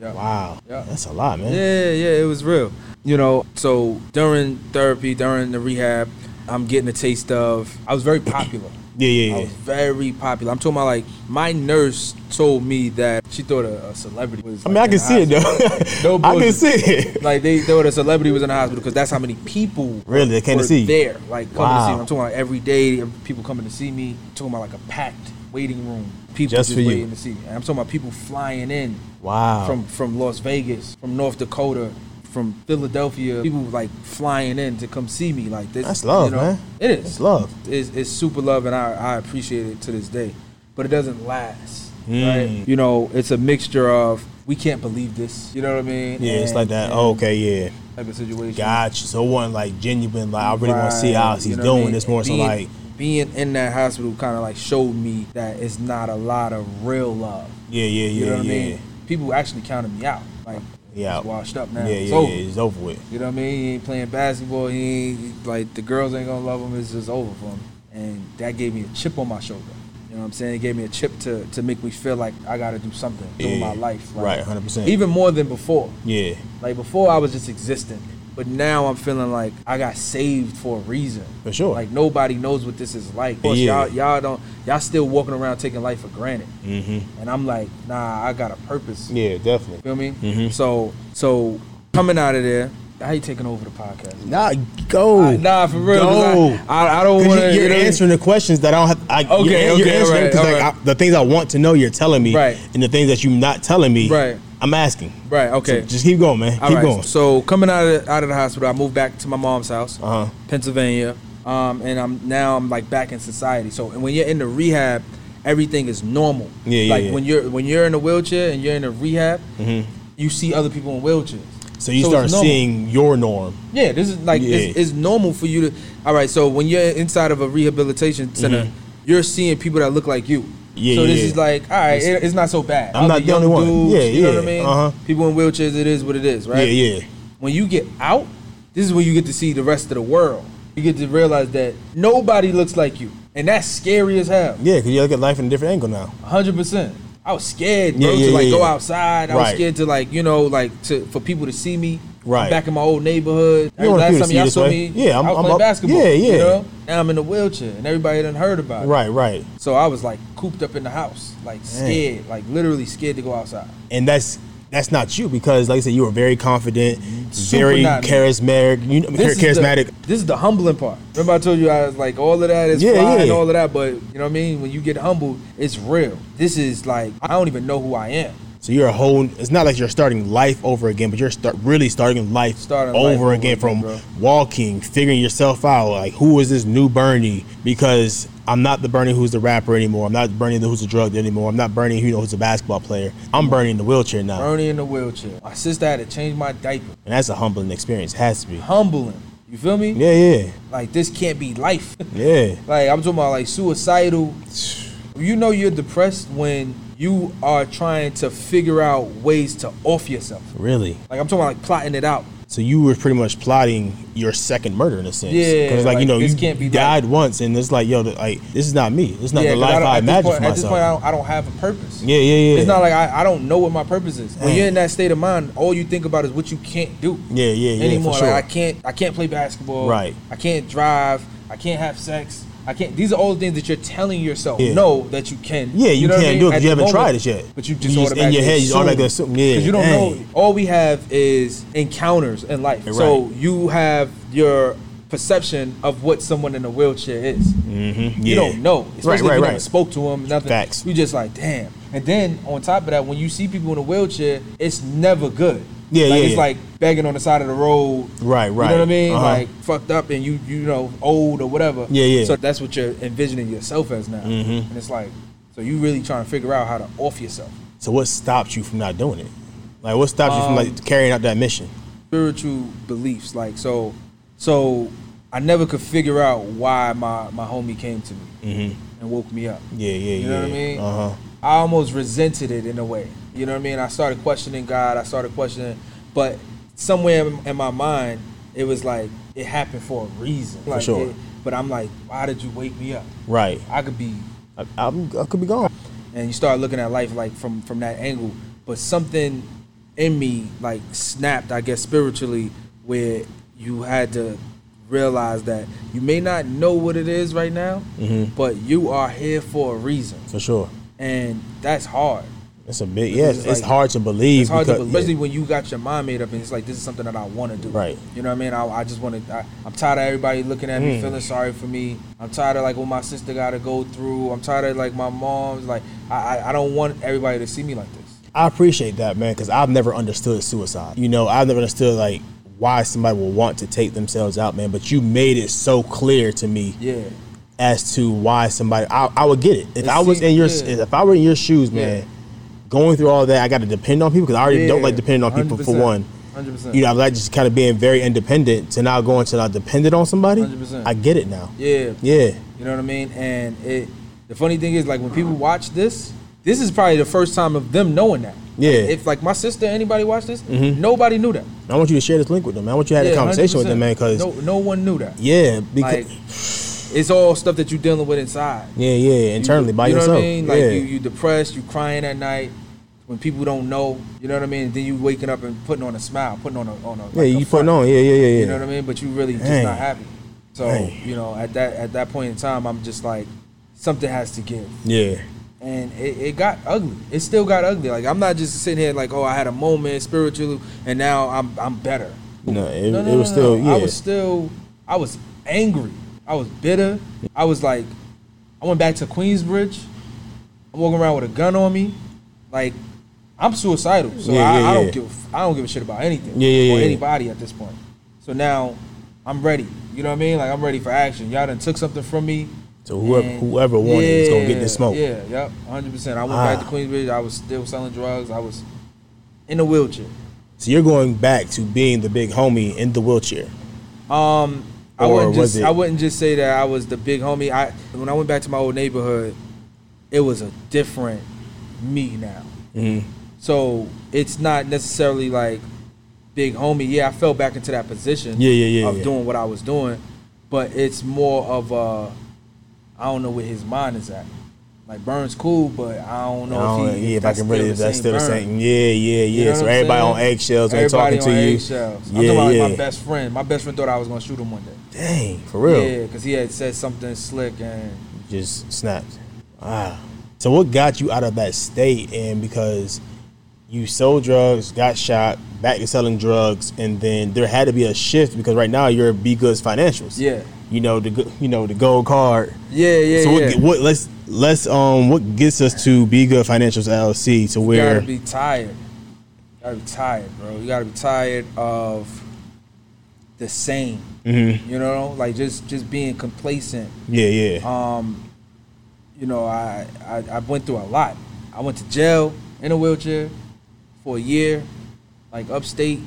Yeah. Wow, Yeah. that's a lot, man. Yeah, yeah, it was real. You know, so during therapy, during the rehab, I'm getting a taste of. I was very popular. Yeah, yeah, I yeah. was very popular. I'm talking about like my nurse told me that she thought a, a celebrity was. I mean, like, I can see it though. No I can see it. Like they thought a celebrity was in the hospital because that's how many people Really? They came to see you? there. Like coming to see me. I'm talking about every day people coming to see me. I'm talking about like a packed waiting room. People Just just, for you. waiting to see. me. And I'm talking about people flying in Wow. from from Las Vegas, from North Dakota, from Philadelphia. People like flying in to come see me. Like this. That's love, you know, man. It is. It's love. It's, it's super love, and I, I appreciate it to this day. But it doesn't last, Mm. right? You know, it's a mixture of we can't believe this. You know what I mean? Yeah, it's like that. Oh, okay, yeah. Type of situation. Gotcha. So it wasn't like genuine. Like I really want to see how he's you know what I doing mean? this more. So like, being in that hospital kind of like showed me that it's not a lot of real love. yeah, yeah, yeah, You know what yeah. I mean? People actually counted me out. Like, Yeah. he's washed up now. Yeah, It's yeah, over. yeah. It's over with. You know what I mean? He ain't playing basketball. He ain't like the girls ain't gonna love him. It's just over for him. And that gave me a chip on my shoulder. You know what I'm saying? It gave me a chip to to make me feel like I got to do something Yeah. in my life. Like, Right, 100%. Even more than before. Yeah. Like before, I was just existing. But now I'm feeling like I got saved for a reason. For sure. Like nobody knows what this is like. Course, Yeah. y'all y'all don't y'all still walking around taking life for granted. Mm-hmm. And I'm like, nah, I got a purpose. Yeah, definitely. Feel me? Mm-hmm. So so coming out of there, how you taking over the podcast? Nah, go. Uh, nah, for real. Go. I, I, I don't want to. you're answering the questions that I don't have. I, Okay, you're, you're okay, answering alright, 'cause, like. I- the things I want to know, you're telling me, Right. And the things that you're not telling me, Right. I'm asking. Right. Okay. So just keep going, man. All keep right. going. So coming out of out of the hospital, I moved back to my mom's house, Uh huh. Pennsylvania, um, and I'm now I'm like back in society. So and when you're in the rehab, everything is normal. Yeah, yeah, Like yeah. when you're when you're in a wheelchair and you're in a rehab, hmm you see other people in wheelchairs. So you So start seeing your norm. Yeah, this is like Yeah. it's, it's normal for you to. All right, so when you're inside of a rehabilitation center, you're seeing people that look like you. Yeah, so this yeah. is like, all right, it, it's not so bad. I'm not the only one. dudes, Yeah, you know yeah, what I mean. uh-huh. People in wheelchairs, it is what it is, right? Yeah, yeah. When you get out, this is when you get to see the rest of the world. You get to realize that nobody looks like you, and that's scary as hell. Yeah, because you look at life in a different angle now. hundred percent. I was scared, bro, Yeah, yeah, to like yeah, go outside. I was Right. scared to like, you know, like to for people to see me. I'm Right. back in my old neighborhood. You don't Last time you y'all saw way. me, Yeah, I'm- I was I'm playing up- basketball. yeah, You yeah. know? Now I'm in a wheelchair, and everybody done heard about it. Right, right. So I was like cooped up in the house, like scared, like literally scared to go outside. And that's that's not you because, like I said, you were very confident, Super very charismatic. You know, This is charismatic. The, this is the humbling part. Remember I told you I was like all of that is Yeah, and yeah. all of that, but you know what I mean. When you get humbled, it's real. This is like I don't even know who I am. So you're a whole. It's not like you're starting life over again, but you're start really starting life Starting over life over again again, from bro. walking, figuring yourself out. Like who is this new Bernie? Because I'm not the Bernie who's the rapper anymore. I'm not Bernie who's a drug dealer anymore. I'm not Bernie who you know who's a basketball player. I'm Bernie in the wheelchair now, Ernie in the wheelchair. My sister had to change my diaper. and that's a humbling experience. It Has to be. Humbling. You feel me? Yeah, yeah, Like this can't be life. yeah. like I'm talking about like suicidal. You know you're depressed when you are trying to figure out ways to off yourself. Really. Like I'm talking about like plotting it out. So you were pretty much plotting your second murder in a sense. Yeah, Because like, you know you can't be died once, and it's like yo, like this is not me. This is not the life I, at imagined point- for At this point, I don't, I don't have a purpose. yeah, yeah, yeah. It's not like I, I don't know what my purpose is. When Mm. you're in that state of mind, all you think about is what you can't do yeah, yeah, yeah. anymore. Sure. Like I can't I can't play basketball. Right. I can't drive. I can't have sex. I can't. These are all the things that you're telling yourself. Yeah. No, that you can. Yeah, you know what I can't mean? do it 'cause At you haven't moment, tried it yet. But you just, You just in your head, you automatically assume, yeah, Because you don't dang. know. All we have is encounters in life. Right. So you have your perception of what someone in a wheelchair is. Mhm, You don't know. Especially right, if you right, never spoke to them, nothing. Facts. You just like, damn. And then on top of that, when you see people in a wheelchair, it's never good. Yeah, like, yeah, It's yeah. like begging on the side of the road. Right, right. You know what I mean? Uh-huh. Like fucked up and you you know old or whatever. Yeah, yeah. So that's what you're envisioning yourself as now. Mhm. And it's like, so you really trying to figure out how to off yourself. So what stops you from not doing it? Like what stopped you from Um, like carrying out that mission? spiritual beliefs. Like so, so I never could figure out why my my homie came to me Mm-hmm. and woke me up. Yeah, yeah, yeah. You yeah. know what I mean? Uh huh. I almost resented it in a way. You know what I mean? I started questioning God. I started questioning, but somewhere in, in my mind, it was like it happened for a reason. Like, sure. it- but I'm like, why did you wake me up? Right. I could be I, I'm, I could be gone. and you start looking at life like from from that angle but something in me like snapped i guess spiritually where you had to realize that you may not know what it is right now Mhm. but you are here for a reason For sure. and that's hard It's a big. Yeah, It's it's, like- hard to believe. it's hard to because- believe, especially when you got your mind made up and it's like this is something that i want to do Right. you know what i mean i, I just want to i'm tired of everybody looking at me Mm. feeling sorry for me i'm tired of like what my sister got to go through i'm tired of like my mom's like I, I i don't want everybody to see me like this I appreciate that, man, because I've never understood suicide. You know, I've never understood like why somebody will want to take themselves out, man. But you made it so clear to me yeah as to why somebody. I, I would get it if It I was seems- in your yeah. if I were in your shoes, man. Yeah. Going through all that, I got to depend on people because I already don't like depending on people for 100%, one. 100% You know, I like just kind of being very independent to now going to now dependent on somebody. 100%. I get it now. yeah Yeah, you know what i mean and it the funny thing is like when people watch this this is probably the first time of them knowing that Yeah. Like, if like my sister anybody watched this Mhm. nobody knew that I want you to share this link with them. man. I want you to have a conversation with 100%. them, man, because no, no one knew that yeah, because like it's all stuff that you're dealing with inside yeah, yeah, internally you, by you yourself. know what I mean? Like yeah. you, you depressed, you crying at night when people don't know. You know what I mean? Then you waking up and putting on a smile, putting on a on a yeah, like you putting on. Yeah, yeah, yeah, yeah. You know what I mean? But you really just Dang. not happy. So Dang. you know, at that at that point in time, I'm just like, something has to give. Yeah. And it, it got ugly. It still got ugly. Like I'm not just sitting here like, oh, I had a moment spiritually, and now I'm I'm better. No, it, No, no, it was no, still yeah. I was still, I was angry. I was bitter. I was like, I went back to Queensbridge. I'm walking around with a gun on me, like I'm suicidal. So Yeah, I, yeah, I don't yeah. give, I don't give a shit about anything Yeah, yeah, or anybody at this point. So now I'm ready. You know what I mean? Like I'm ready for action. Y'all done took something from me. So whoever and- whoever wanted is gonna get this smoke. Yeah, yep, 100. percent I went Ah. back to Queensbridge. I was still selling drugs. I was in a wheelchair. So you're going back to being the big homie in the wheelchair. Um, I Or wouldn't just it- I wouldn't just say that I was the big homie. I when I went back to my old neighborhood, it was a different me now. Mm-hmm. So it's not necessarily like big homie. Yeah, I fell back into that position. Yeah, yeah, yeah, Of yeah. doing what I was doing, but it's more of a I don't know where his mind is at. Like Burns cool, but I don't know I don't- if he yeah, if I can really, still if the that's same still the same. Yeah, yeah, yeah. You know so I'm everybody saying? on eggshells Everybody talking to you. eggshells. I'm Yeah, talking about like yeah. my best friend. My best friend thought I was gonna shoot him one day. Dang, for real. Yeah, because he had said something slick and Just snapped. Wow. So what got you out of that state? And because you sold drugs, got shot, back to selling drugs, and then there had to be a shift because right now you're B Goods Financials. yeah, You know the you know the gold card. yeah, yeah. so what, yeah. what let's let's um what gets us to Be Good Financials LLC to you where gotta be tired. You gotta be tired, bro. You gotta be tired of the same. Mhm. You know, like just just being complacent. yeah yeah Um, you know, I, I I went through a lot. I went to jail in a wheelchair for a year, like upstate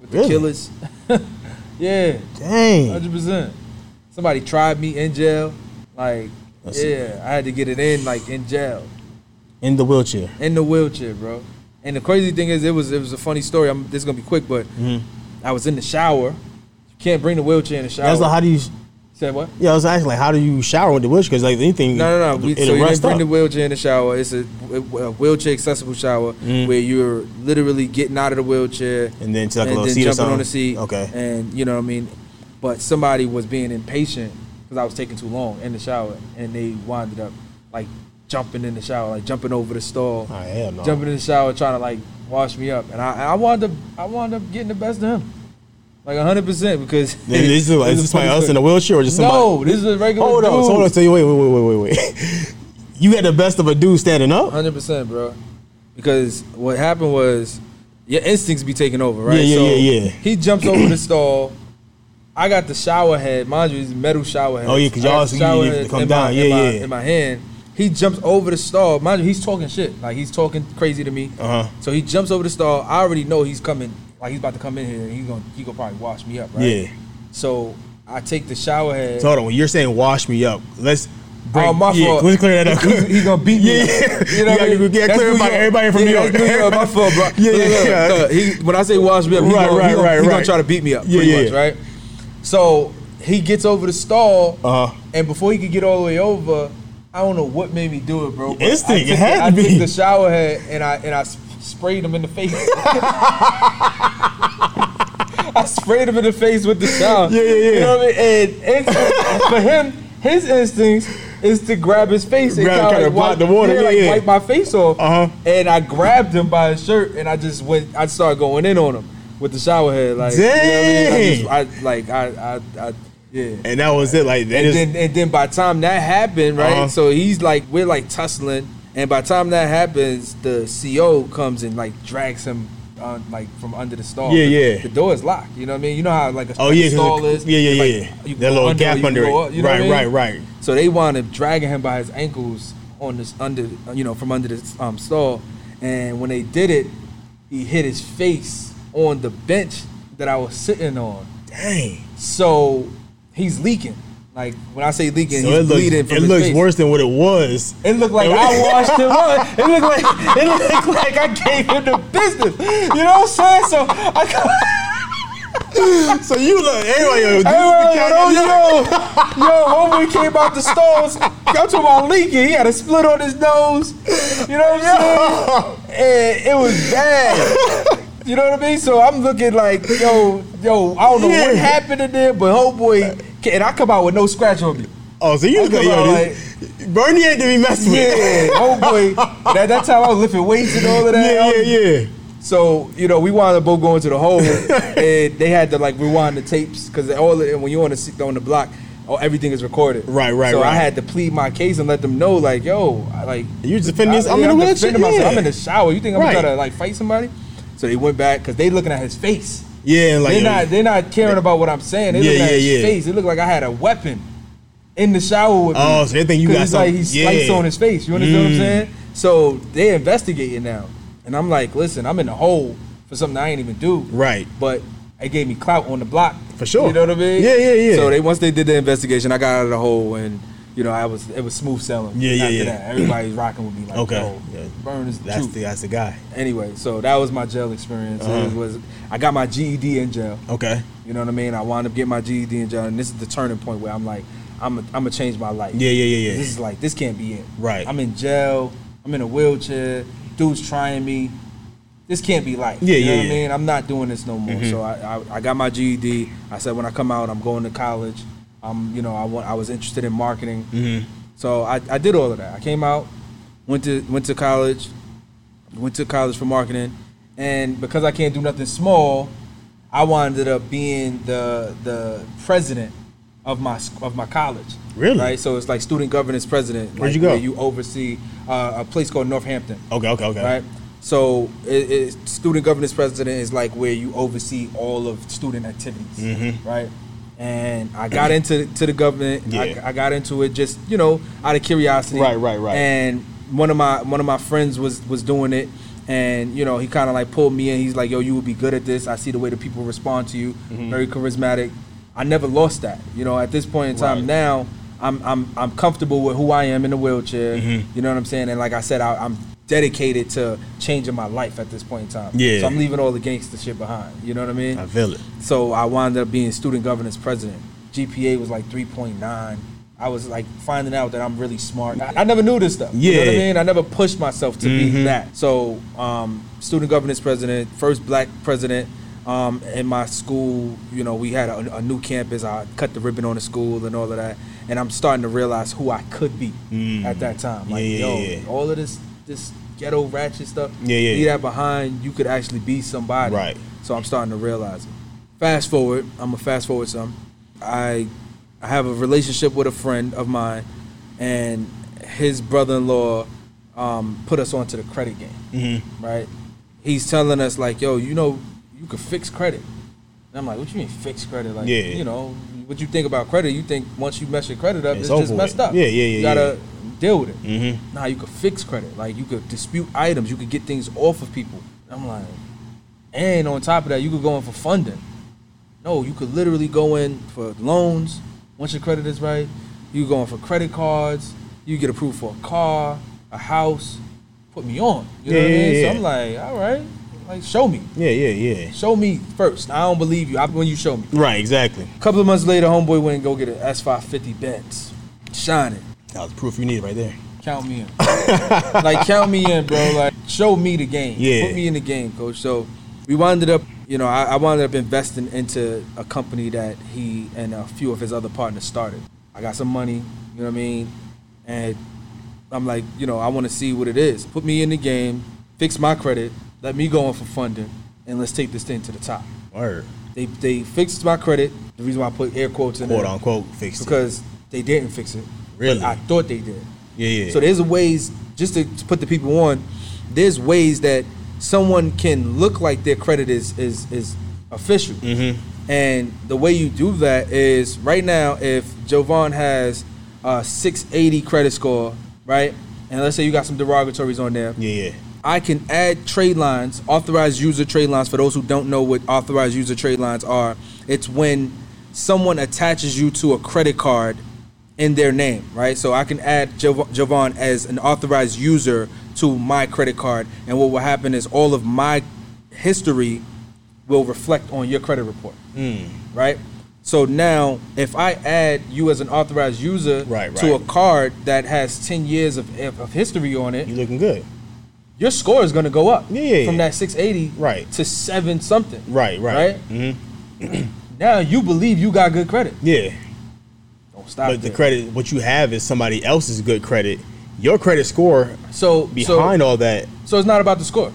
with the killers. yeah, dang hundred percent. Somebody tried me in jail. Like, That's- yeah, I had to get it in like in jail. in the wheelchair. in the wheelchair, bro. And the crazy thing is, it was it was a funny story. I'm this is gonna be quick, but Mhm. I was in the shower. You can't bring the wheelchair in the shower. That's like how do you? Said what? Yeah, I was asking like how do you shower with the wheelchair? Because like anything, No, no, no. We, so you didn't bring up. the wheelchair in the shower. It's a, a wheelchair accessible shower Mhm. where you're literally getting out of the wheelchair and then to like a and little then seat jumping on the seat. Okay. And you know what I mean. But somebody was being impatient because I was taking too long in the shower, and they winded up like jumping in the shower, like jumping over the stall. Oh, no. jumping in the shower trying to like wash me up, and I I wound up I wound up getting the best of him, like hundred percent because Then this is, is this like us in a wheelchair or just somebody? no, this is a regular Hold on, dude. hold on. So you wait, wait, wait, wait, wait, wait. You had the best of a dude standing up. Hundred percent, bro. Because what happened was your instincts be taking over, right? Yeah, yeah, so yeah, yeah. He jumps over the stall. I got the shower head, mind you, it's metal shower head. Oh, yeah, 'cause I got y'all- the you need to come down. My, Yeah, in my, yeah. In my hand, he jumps over the stall. Mind you, he's talking shit. Like he's talking crazy to me. Uh huh. So he jumps over the stall. I already know he's coming. Like he's about to come in here. and He's gonna he gonna probably wash me up, right? Yeah. So I take the shower head. So hold on. When you're saying wash me up, let's. Break, Oh, my yeah, fault. Let's clear that up. He, he gonna beat me. Yeah, up. yeah. You know what I You mean? yeah, clear New everybody- from yeah, New York. New York. My fault, bro. Yeah, Look, yeah, look, yeah. look, he, when I say wash me up, he, Right, gonna, right, he, gonna, right, he gonna try to beat me up, Yeah, pretty yeah. much, right? So he gets over the stall, Uh huh. and before he could get all the way over, I don't know what made me do it, bro. Instinct, I it had the, to I be. took the shower head and I and I sprayed him in the face. I sprayed him in the face with the shower. Yeah, yeah, yeah. You know what I mean? And instinct, for him, his instincts is to grab his face and Grab- kind kinda wipe the water, yeah, like yeah. wipe my face off. Uh-huh. And I grabbed him by his shirt and I just went. I started going in on him with the shower head. Like, you know I mean? I just, I, like I, I, I, yeah. And that was it. Like that And then, and then by the time that happened, right? Uh-huh. So he's like, we're like tussling, and by the time that happens, the CO comes and like drags him, on, like from under the stall. Yeah, yeah. The door is locked. You know what I mean? You know how like a Oh yeah, stall is. yeah, yeah, It's yeah. you that little under gap under it. up, you know right, I mean? right, right. So they wound up dragging him by his ankles on this under, you know, from under the um, stall. And when they did it, he hit his face on the bench that I was sitting on. Dang. So he's leaking. Like when I say leaking, So he's it looks, bleeding from it his looks face. worse than what it was. It looked like I washed him up. It looked like it looked like I gave him the business. You know what I'm saying? So I So you look anyway. Yo, this the yo, yo, yo, homie came out the stalls. I'm talking about leaking. He had a split on his nose. You know what I'm saying? And it was bad. You know what I mean? So I'm looking like, yo, yo, I don't know what happened in there, but homeboy, and I come out with no scratch on me. Oh, so you look like yo, this, Bernie ain't to be messed with. Yeah, homeboy. Oh at that time, I was lifting weights and all of that. yeah, yeah, yeah. So you know, we wound up both going to the hole, and they had to like rewind the tapes because all when you're on the on the block, oh, everything is recorded. Right, right, So I had to plead my case and let them know, like, yo, I, like You defending this? I'm yeah, in wheelchair. defending myself. Yeah. I'm in the shower. You think I'm Right. gonna try to like fight somebody? So they went back because they looking at his face. Yeah, like they're not they're not caring about what I'm saying. They Yeah, looking at yeah, his yeah. face. It looked like I had a weapon in the shower with me. Oh, so they think you got it's like some- he yeah. on his face. You understand what I'm Mm. saying? So they investigating now, and I'm like, listen, I'm in the hole for something I ain't even do. Right. But it gave me clout on the block. For sure. You know what I mean? Yeah, yeah, yeah. So they once they did the investigation, I got out of the hole and. You know, I was it was smooth selling. Yeah, yeah, After yeah. That. Everybody's rocking with me like, Okay. yo, Yeah. Burn is the that's truth. the that's the guy. Anyway, so that was my jail experience. Uh-huh. It was I got my GED in jail. Okay. You know what I mean? I wound up getting my GED in jail, and this is the turning point where I'm like, I'm a, I'm gonna change my life. Yeah, yeah, yeah, yeah. This is like this can't be it. Right. I'm in jail. I'm in a wheelchair. Dude's trying me. This can't be life. Yeah, you know yeah, what yeah. I mean? I'm not doing this no more. Mhm. So I, I I got my GED. I said when I come out, I'm going to college. Um, you know, I want I was interested in marketing. Mhm. So I, I did all of that. I came out, went to went to college, went to college for marketing, and because I can't do nothing small, I wound up being the the president of my of my college. Really? Right. So it's like student governance president. Where'd like, you go? Where you oversee uh, a place called Northampton. Okay, okay, okay. Right. So it, it, student governance president is like where you oversee all of student activities. Mhm. Right. And I got into to the government. Yeah. I, I got into it just you know out of curiosity. Right, right, right. And one of my one of my friends was was doing it, and you know he kind of like pulled me in. He's like, "Yo, you would be good at this. I see the way the people respond to you. Mm-hmm. Very charismatic. I never lost that. You know, at this point in time Right. now, I'm I'm I'm comfortable with who I am in the wheelchair. Mhm. You know what I'm saying? And like I said, I, I'm dedicated to changing my life at this point in time. Yeah. So I'm leaving all the gangster shit behind. You know what I mean? I feel it. So I wound up being student governance president. GPA was like 3.9. I was like finding out that I'm really smart. I, I never knew this stuff. You know what I mean? I never pushed myself to be Mhm. that. So, um, student governance president, first black president um, in my school. You know, we had a, a new campus. I cut the ribbon on the school and all of that. And I'm starting to realize who I could be Mm. at that time. Like, yeah, yo, yeah. all of this, this ghetto ratchet stuff. Yeah, yeah. Leave that behind. You could actually be somebody. Right. So I'm starting to realize it. Fast forward, I'm gonna fast forward some. I I have a relationship with a friend of mine, and his brother-in-law um, put us onto the credit game. Mm-hmm. Right? He's telling us like, "Yo, you know, you could fix credit." And I'm like, "What you mean fix credit? Like, Yeah. you know, what you think about credit? You think once you mess your credit up, It's it's, just messed with. up. Yeah, yeah, yeah, You gotta deal with it. Mm-hmm. Nah, you could fix credit. Like you could dispute items. You could get things off of people. I'm like, and on top of that, you could go in for funding. No, you could literally go in for loans once your credit is right. You go in for credit cards. You get approved for a car, a house. Put me on. You know Yeah, what I mean? yeah, So. I'm like, all right, like show me, Yeah, yeah, yeah. show me first. I don't believe you. I, when you show me. Right, exactly. A couple of months later, homeboy went and go get an S550 Benz, shining. That was proof you need right there. Count me in. like count me in, bro. Like show me the game. Yeah. Put me in the game, coach. So we wound up, you know, I, I wound up investing into a company that he and a few of his other partners started. I got some money, you know what I mean? And I'm like, you know, I want to see what it is. Put me in the game, fix my credit, let me go in for funding, and let's take this thing to the top. Word. They they fixed my credit. The reason why I put air quotes in Quote there unquote fixed it. because they didn't fix it. Really? But I thought they did. Yeah, yeah. So there's ways, just to, to put the people on, there's ways that someone can look like their credit is is is official. Mm-hmm. And the way you do that is right now, if Jovan has a 680 credit score, right? And let's say you got some derogatories on there, Yeah, yeah. I can add trade lines, authorized user trade lines. For those who don't know what authorized user trade lines are, it's when someone attaches you to a credit card in their name, right? So I can add Jovan as an authorized user to my credit card, and what will happen is all of my history will reflect on your credit report, Mm. right? So now, if I add you as an authorized user Right, to a card that has 10 years of, of history on it, you're looking good. your score is going to go up Yeah, yeah, from that 680 Right. to 7 something. Right, right. Right? Mm-hmm. Now you believe you got good credit. Yeah. Don't stop But the credit, what you have is somebody else's good credit. Your credit score So behind so, all that. so it's not about the score.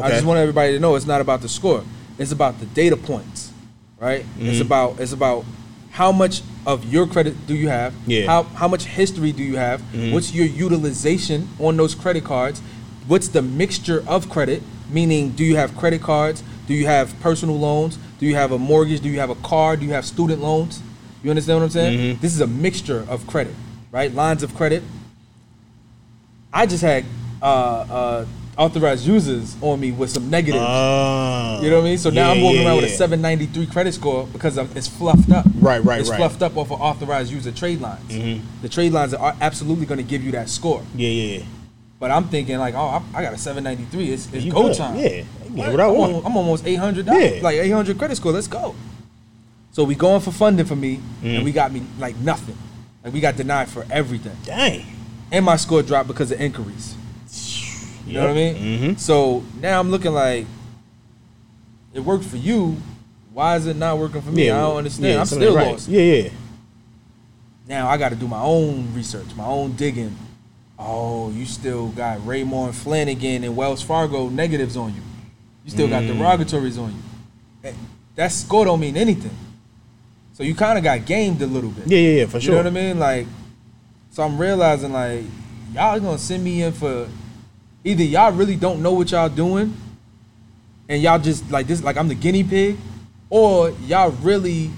I just want everybody to know it's not about the score. It's about the data points, right? Mm-hmm. It's about it's about how much of your credit do you have? Yeah. How how much history do you have? What's your utilization on those credit cards? What's the mixture of credit? Meaning, do you have credit cards? Do you have personal loans? Do you have a mortgage? Do you have a car? Do you have student loans? You understand what I'm saying? This is a mixture of credit, right? Lines of credit. I just had uh, uh, authorized users on me with some negatives. Ah. you know what I mean? So now Yeah, I'm walking yeah, around with a 793 credit score because I'm, it's fluffed up. Right, right, It's right. fluffed up off of authorized user trade lines. The trade lines are absolutely going to give you that score. Yeah, yeah. But I'm thinking like, oh, I, I got a 793. It's, it's go time. Yeah, What? what I I'm want. I'm almost 800. Yeah. Like 800 credit score. Let's go. So we going for funding for me, Mm. and we got me like nothing. Like we got denied for everything, Dang. and my score dropped because of inquiries. You know what I mean? Mm-hmm. So now I'm looking like it worked for you. Why is it not working for me? Yeah, I don't understand. yeah, I'm still right. lost. Yeah, yeah. Now I got to do my own research, my own digging. Oh, you still got Raymour & Flanigan and Wells Fargo negatives on you. You still got Mm. derogatories on you. That score don't mean anything. So you kind of got gamed a little bit. Yeah, yeah, yeah, for sure. You know what I mean? Like, so I'm realizing like y'all gonna send me in for either y'all really don't know what y'all doing, and y'all just like this, like I'm the guinea pig, or y'all really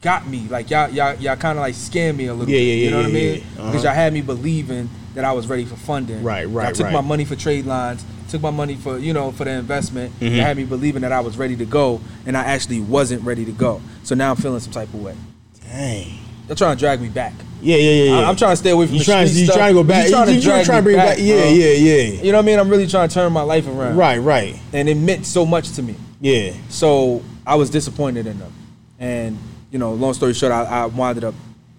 got me. Like y'all, y'all, y'all kind of like scam me a little Yeah, bit. yeah, You know yeah, what I yeah, mean? yeah. Because Uh-huh. y'all had me believing that I was ready for funding. Right, right, Y'all took right. my money for trade lines, took my money for you know for the investment. Mhm. Y'all had me believing that I was ready to go, and I actually wasn't ready to go. So now I'm feeling some type of way. Dang. They're trying to drag me back. Yeah, yeah, yeah, yeah. I- I'm trying to stay away from You the trying? street You stuff. trying to go back? You trying to you drag trying to bring back, back? Yeah, bro. yeah, yeah. You know what I mean? I'm really trying to turn my life around. Right, right. And it meant so much to me. Yeah. So I was disappointed in them. And, you know, long story short, I, I wound up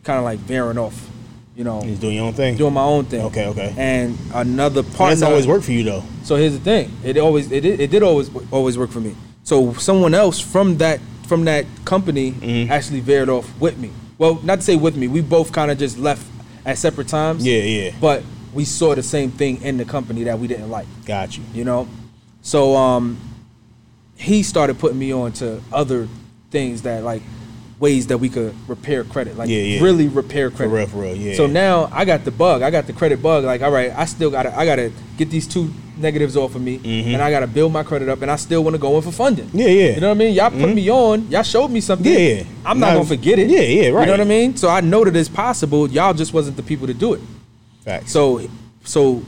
kind of like veering off, you know, He's doing your own thing. doing my own thing. Okay, okay. And another partner. That's always worked for you though. So here's the thing. It always it, did- it did always always work for me. So someone else from that from that company Mm-hmm. actually veered off with me. Well, not to say with me. We both kind of just left at separate times. Yeah, yeah. But we saw the same thing in the company that we didn't like. Got you. You know. So um, he started putting me on to other things that like ways that we could repair credit, like Yeah, yeah. really repair credit. real, for real, yeah. So now I got the bug. I got the credit bug. Like, all right, I still gotta, I gotta get these two negatives off of me, Mhm. and I gotta build my credit up, and I still want to go in for funding. Yeah, yeah. You know what I mean? Y'all put me on. Y'all showed me something. Yeah, yeah. I'm not Now- gonna forget it. Yeah, yeah, right. You know what I mean? So I know that it's possible. Y'all just wasn't the people to do it. Facts. So, so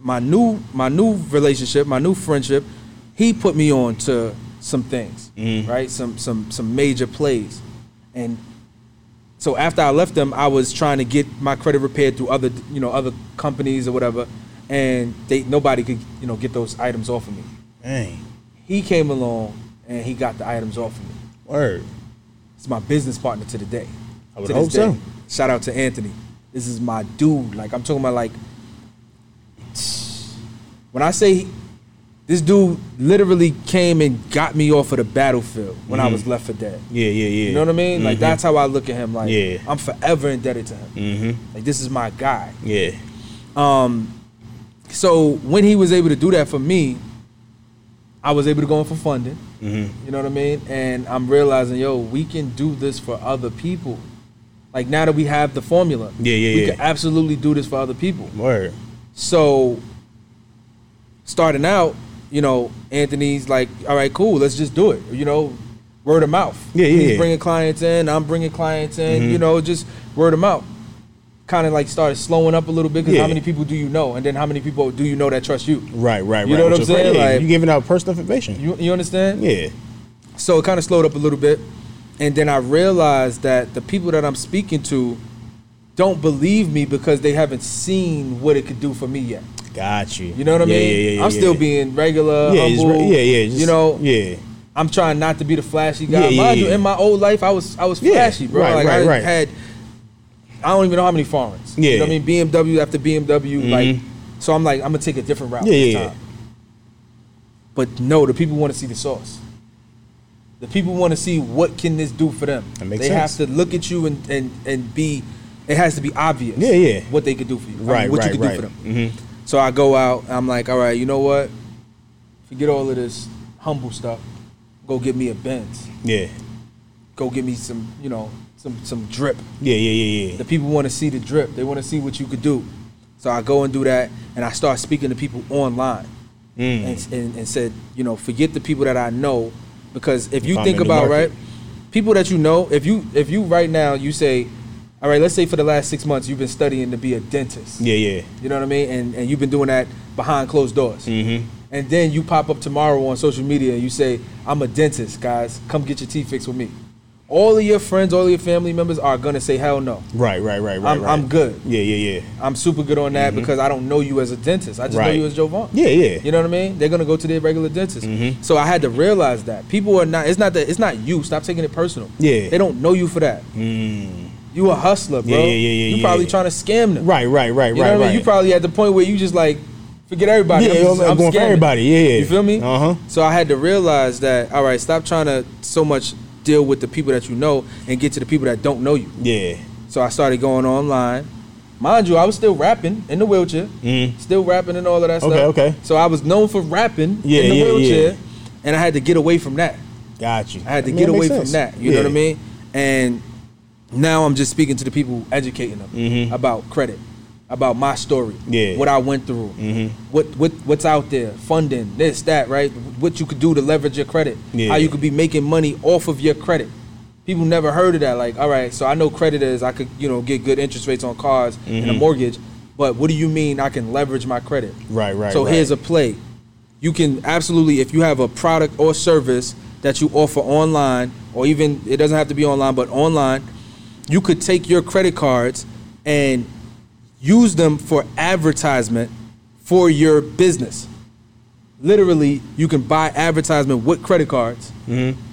my new my new relationship, my new friendship, he put me on to some things, Mhm. right? Some some some major plays, and so after I left them, I was trying to get my credit repaired through other you know other companies or whatever, and they nobody could you know get those items off of me. Dang. He came along and he got the items off of me. Word. It's my business partner to the day. I would hope day. so. Shout out to Anthony. This is my dude. Like I'm talking about like when I say he- this dude literally came and got me off of the battlefield when I Mhm. was left for dead. Yeah, yeah, yeah. You know what I mean? Like Mhm. that's how I look at him. Like Yeah. I'm forever indebted to him. Mm-hmm. Like this is my guy. Yeah. Um, so when he was able to do that for me, I was able to go in for funding. Mm-hmm. You know what I mean? And I'm realizing, yo, we can do this for other people. Like now that we have the formula, Yeah, yeah, we yeah. can absolutely do this for other people. Word. So, starting out, you know, Anthony's like, all right, cool, let's just do it. You know, word of mouth. Yeah, yeah, He's yeah. bringing clients in, I'm bringing clients in. Mhm. You know, just word of mouth. Kind of like started slowing up a little bit because Yeah. how many people do you know, and then how many people do you know that trust you? Right, right, right. You know what I'm saying? Yeah, Like- you giving out personal information. You you understand? yeah. So it kind of slowed up a little bit. And then I realized that the people that I'm speaking to don't believe me because they haven't seen what it could do for me yet. Got you. You know what I Yeah, mean? Yeah, yeah, yeah, I'm still being regular, Yeah, humble. re- yeah, yeah. Just, you know, Yeah. I'm trying not to be the flashy guy. Yeah, yeah, Mind you, in my old life, I was I was flashy, bro. right, like right, I right. had, I don't even know how many foreigns. you Yeah. know what I mean? BMW after BMW, like. Mhm. So I'm like, I'm gonna take a different route Yeah, this yeah, yeah. But no, the people want to see the sauce. The people want to see what can this do for them. That makes they sense. have to look at you and, and and be. It has to be obvious. Yeah, yeah. What they could do for you. I mean, Right, what right, you could right. do for them. Mm-hmm. So I go out. I'm like, all right, you know what? forget all of this humble stuff. Go get me a Benz. Yeah. Go get me some, you know, some some drip. Yeah, yeah, yeah, yeah. The people want to see the drip. They want to see what you could do. So I go and do that, and I start speaking to people online, Mm. and, and, and said, you know, forget the people that I know, because if you think them in the about right, people that you know, if you if you right now you say, all right, let's say for the last six months you've been studying to be a dentist. Yeah, yeah. You know what I mean? And and you've been doing that behind closed doors. Mm-hmm. And then you pop up tomorrow on social media and you say, I'm a dentist, guys. Come get your teeth fixed with me. All of your friends, all of your family members are gonna say, hell no. Right, right, right, right. I'm, right. I'm good. Yeah, yeah, yeah. I'm super good on that because I don't know you as a dentist. I just know you as Jovan. Yeah, yeah. You know what I mean? They're gonna go to their regular dentist. Mhm. So I had to realize that people are not. It's not that. It's not you. Stop taking it personal. Yeah. They don't know you for that. Mm. You a hustler, bro. Yeah, yeah, yeah, yeah, You probably yeah. trying to scam them. Right, right, right, right. You know right, what I mean? right. You probably at the point where you just like forget everybody. Yeah, I'm, just, I'm going for scamming. everybody. Yeah, yeah. You feel me? Uh-huh. So I had to realize that. All right, stop trying to so much deal with the people that you know and get to the people that don't know you. Yeah. So I started going online. Mind you, I was still rapping in the wheelchair, Mm. still rapping and all of that Okay, stuff. okay. okay. So I was known for rapping Yeah, in the yeah, wheelchair, yeah. and I had to get away from that. Got you. I had to I mean, get away from that. You know what I mean? And now I'm just speaking to the people, educating them Mhm. about credit, about my story, Yeah. what I went through, Mhm. what what what's out there, funding, this, that, right? What you could do to leverage your credit, Yeah. how you could be making money off of your credit. People never heard of that. Like, all right, so I know credit is I could, you know, get good interest rates on cars and a Mhm. mortgage, but what do you mean I can leverage my credit? Right, right. So right. here's a play. You can absolutely, if you have a product or service that you offer online, or even it doesn't have to be online, but online, you could take your credit cards and use them for advertisement for your business. Literally, you can buy advertisement with credit cards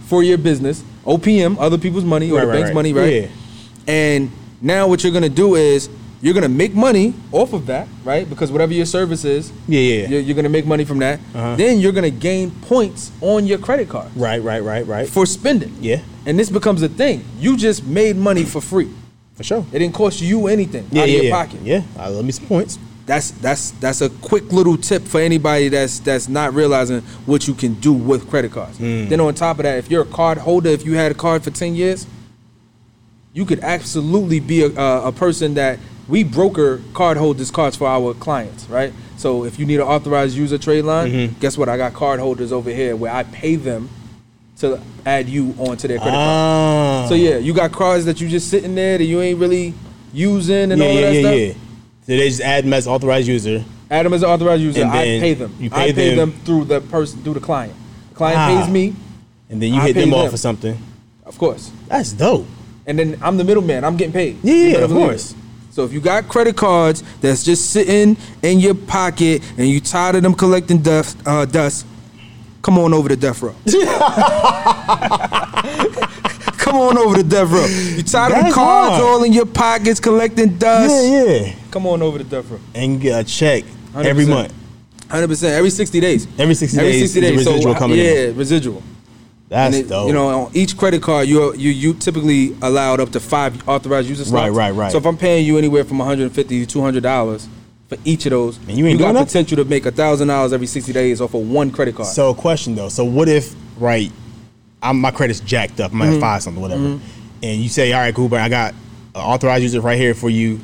for your business, OPM, other people's money or Mm-hmm. Right, the right, bank's right. money, right? Yeah. And now what you're gonna do is you're gonna make money off of that, right? Because whatever your service is, Yeah, yeah. you're, you're gonna make money from that. Uh-huh. Then you're gonna gain points on your credit card Right, right, right, right. for spending. yeah, And this becomes a thing. You just made money for free. for sure. It didn't cost you anything Yeah, out of yeah, your yeah. pocket. Yeah, I love me some points. That's that's that's a quick little tip for anybody that's that's not realizing what you can do with credit cards. Mm. Then on top of that, if you're a card holder, if you had a card for ten years, you could absolutely be a, a, a person that we broker card holders cards for our clients, right? So if you need an authorized user trade line, Mhm. guess what? I got card holders over here where I pay them to add you onto their credit card. Ah. So yeah, you got cards that you just sitting there that you ain't really using and yeah, all yeah, that yeah, stuff. yeah. So they just add them as authorized user. Adam is an authorized user. And I pay them. you I pay pay them- them through the person, through the client. The client Ah. pays me, And then you I hit pay them off them. for something. of course, That's dope. and then I'm the middleman. I'm getting paid. Yeah, yeah, of course. it. So if you got credit cards that's just sitting in your pocket and you tired of them collecting dust, uh, dust come on over to death row. come on over to death row. You tired of That's cards hard. all in your pockets collecting dust? Yeah, yeah. Come on over to death row. And get a check every 100%. month. Hundred percent. Every sixty days. Every 60 Every days, sixty the days. residual so, coming yeah, in. residual. That's it- dope. You know, on each credit card, you you you typically allowed up to five authorized user slots. Right, right, right. So if I'm paying you anywhere from 150 to 200 dollars for each of those, And you ain't got potential to make a thousand dollars every 60 days off of one credit card. So, a question though. So, what if, right, I'm, my credit's jacked up, I'm Mm-hmm. at five something, whatever, and you say, all right, but I got an authorized user right here for you.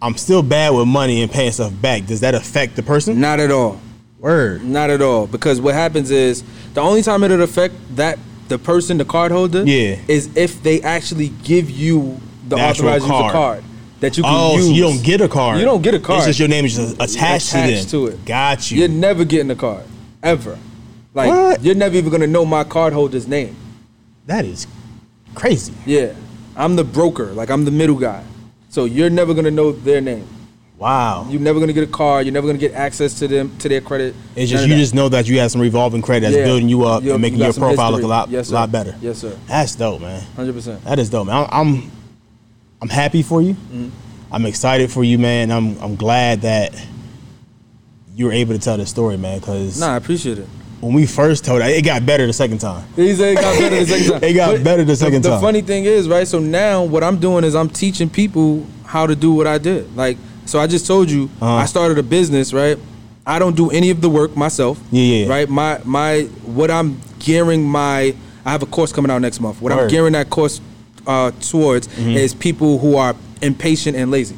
I'm still bad with money and paying stuff back. Does that affect the person? Not at all. Word. Not at all. Because what happens is the only time it'll affect that the person, the card holder, Yeah. is if they actually give you the, The authorized user card. card that you can Oh, use. so you don't get a card. You don't get a card. It's just your name is just attached, Attached to, to it. Got you. You're never getting a card ever. Like What? you're never even gonna know my card holder's name. that is crazy. Yeah, I'm the broker. Like I'm the middle guy. So you're never gonna know their name. Wow. You're never gonna get a car. You're never gonna get access to them to their credit. it's just you that. just know that you have some revolving credit that's Yeah. building you up You- and making you your profile history. look a lot, Yes, lot better. Yes, sir. That's dope, man. Hundred percent. That is dope, man. I'm I'm, I'm happy for you. Mm-hmm. I'm excited for you, man. I'm I'm glad that you were able to tell this story, man. Because Nah, I appreciate it. when we first told it, it got better the second time. He said it got better the second time. It got better the second the, time. The funny thing is, right? So now what I'm doing is I'm teaching people how to do what I did. Like, so I just told you Uh-huh. I started a business, right? I don't do any of the work myself. Yeah, yeah. Right. My my what I'm gearing my I have a course coming out next month. What I'm gearing that course uh, towards Mm-hmm. is people who are impatient and lazy.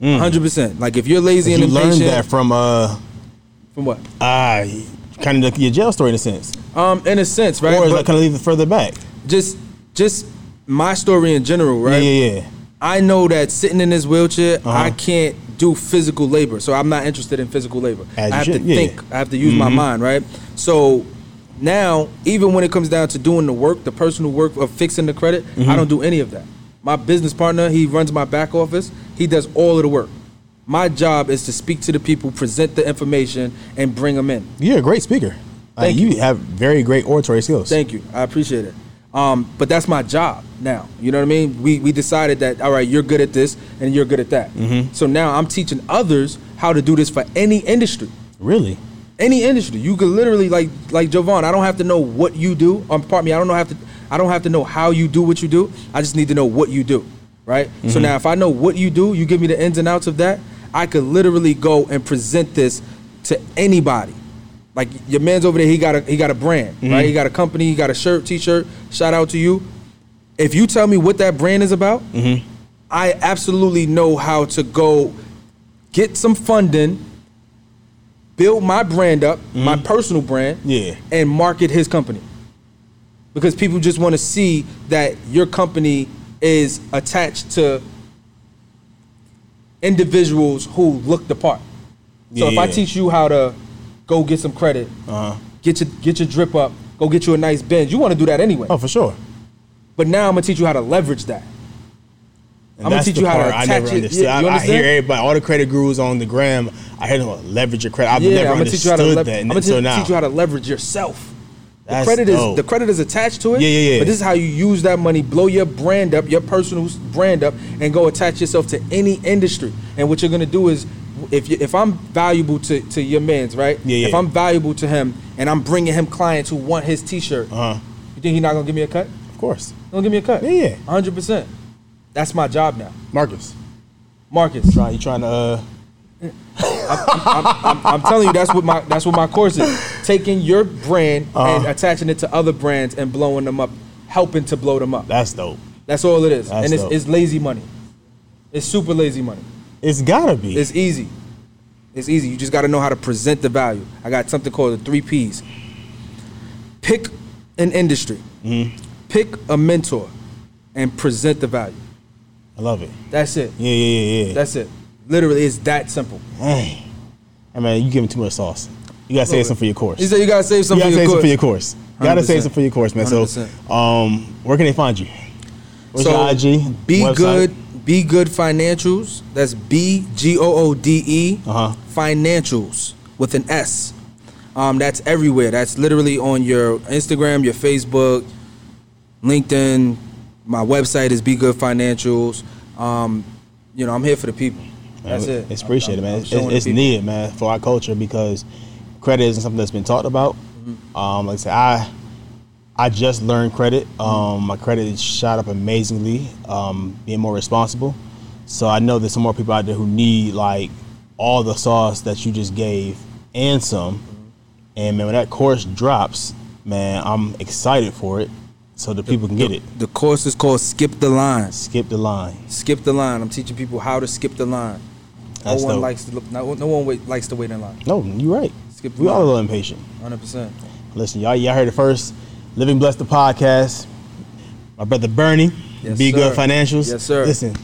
Hundred percent. Like if you're lazy and Mm. You learned impatient, that from uh from what? ah kind of your jail story in a sense, Um, in a sense, right? or is that kind of leave it further back? just just my story in general, right? Yeah, yeah, yeah. I know that sitting in this wheelchair, Uh-huh. I can't do physical labor. So I'm not interested in physical labor. As I have to should, yeah. think. I have to use my mind, right? So now, even when it comes down to doing the work, the personal work of fixing the credit, Mm-hmm. I don't do any of that. My business partner, he runs my back office. He does all of the work. My job is to speak to the people, present the information, and bring them in. You're a great speaker. Like, Thank you. you. have very great oratory skills. Thank you. I appreciate it. Um, but that's my job now. You know what I mean? We we decided that all right, you're good at this and you're good at that. Mm-hmm. So now I'm teaching others how to do this for any industry. really? Any industry. You could literally like like Jovan, I don't have to know what you do. Um pardon me, I don't know have to I don't have to know how you do what you do. I just need to know what you do. Right? Mm-hmm. So now if I know what you do, you give me the ins and outs of that, I could literally go and present this to anybody. Like your man's over there, he got a he got a brand, Mm-hmm. right? He got a company, he got a shirt, t-shirt. Shout out to you. If you tell me what that brand is about, Mm-hmm. I absolutely know how to go get some funding, build my brand up, my personal brand, Mm-hmm. Yeah. and market his company. Because people just want to see that your company is attached to individuals who look the part. So if I teach you how to go get some credit, Uh-huh. get your get your drip up, go get you a nice Benz, you want to do that anyway. Oh, for sure. But now I'm gonna teach you how to leverage that. And I'ma that's teach the you how to part I attach never it. understood. Yeah, I, you I hear everybody, all the credit gurus on the gram. I hear them leverage your credit. I've yeah, never I'm gonna teach you understood how to. Lev- that I'm gonna te- now. teach you how to leverage yourself. The That's credit dope. is the credit is attached to it. Yeah, yeah, yeah. But this is how you use that money, blow your brand up, your personal brand up, and go attach yourself to any industry. And what you're gonna do is, if you, if I'm valuable to, to your man's right, Yeah, yeah. if I'm valuable to him, and I'm bringing him clients who want his T-shirt, Uh-huh. you think he's not gonna give me a cut? Of course. He's gonna give me a cut. Yeah, yeah. 100. percent That's my job now, Marcus, Marcus. try, you trying to, uh, I'm, I'm telling you, that's what my that's what my course is. Taking your brand and Uh-huh. attaching it to other brands and blowing them up, helping to blow them up. that's dope. That's all it is. That's and it's, it's lazy money. It's super lazy money. It's gotta be. It's easy. It's easy. You just got to know how to present the value. I got something called the three P's. Pick an industry, Mm-hmm. pick a mentor, and present the value. I love it. That's it. Yeah, yeah, yeah, yeah. That's it. Literally, it's that simple. Dang. I mean, you giving too much sauce. You gotta save some for your course. You said you got to save You something gotta for your save some course. for your course. Gotta save 100%. some for your course, man. So, 100%. um, where can they find you? What's so your IG? Be website? good. Be good financials. That's B G O O D E. Uh-huh. Financials with an S. Um, that's everywhere. That's literally on your Instagram, your Facebook, LinkedIn. My website is Be Good Financials. Um, you know, I'm here for the people. That's Man, it. It's appreciated, I'm- man. I'm It's, it's needed, man, for our culture because credit isn't something that's been talked about. Mm-hmm. Um, like I said, I I just learned credit. Um, my credit shot up amazingly. Um, being more responsible. So I know there's some more people out there who need like all the sauce that you just gave and some. And man, when that course drops, man, I'm excited for it. So the people can get it. The course is called Skip the Line. Skip the line. Skip the line. I'm teaching people how to skip the line. That's no one dope. likes to look. No, no one wait, likes to wait in line. No, you're right. Skip the we all a little impatient. 100. percent Listen, y'all, y'all heard it first. Living Blessed the podcast. My brother Bernie, Yes, Be Good sir. Financials. Yes, sir. Listen,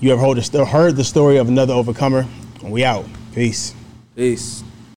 you have heard the, heard the story of another overcomer. We out. Peace. Peace.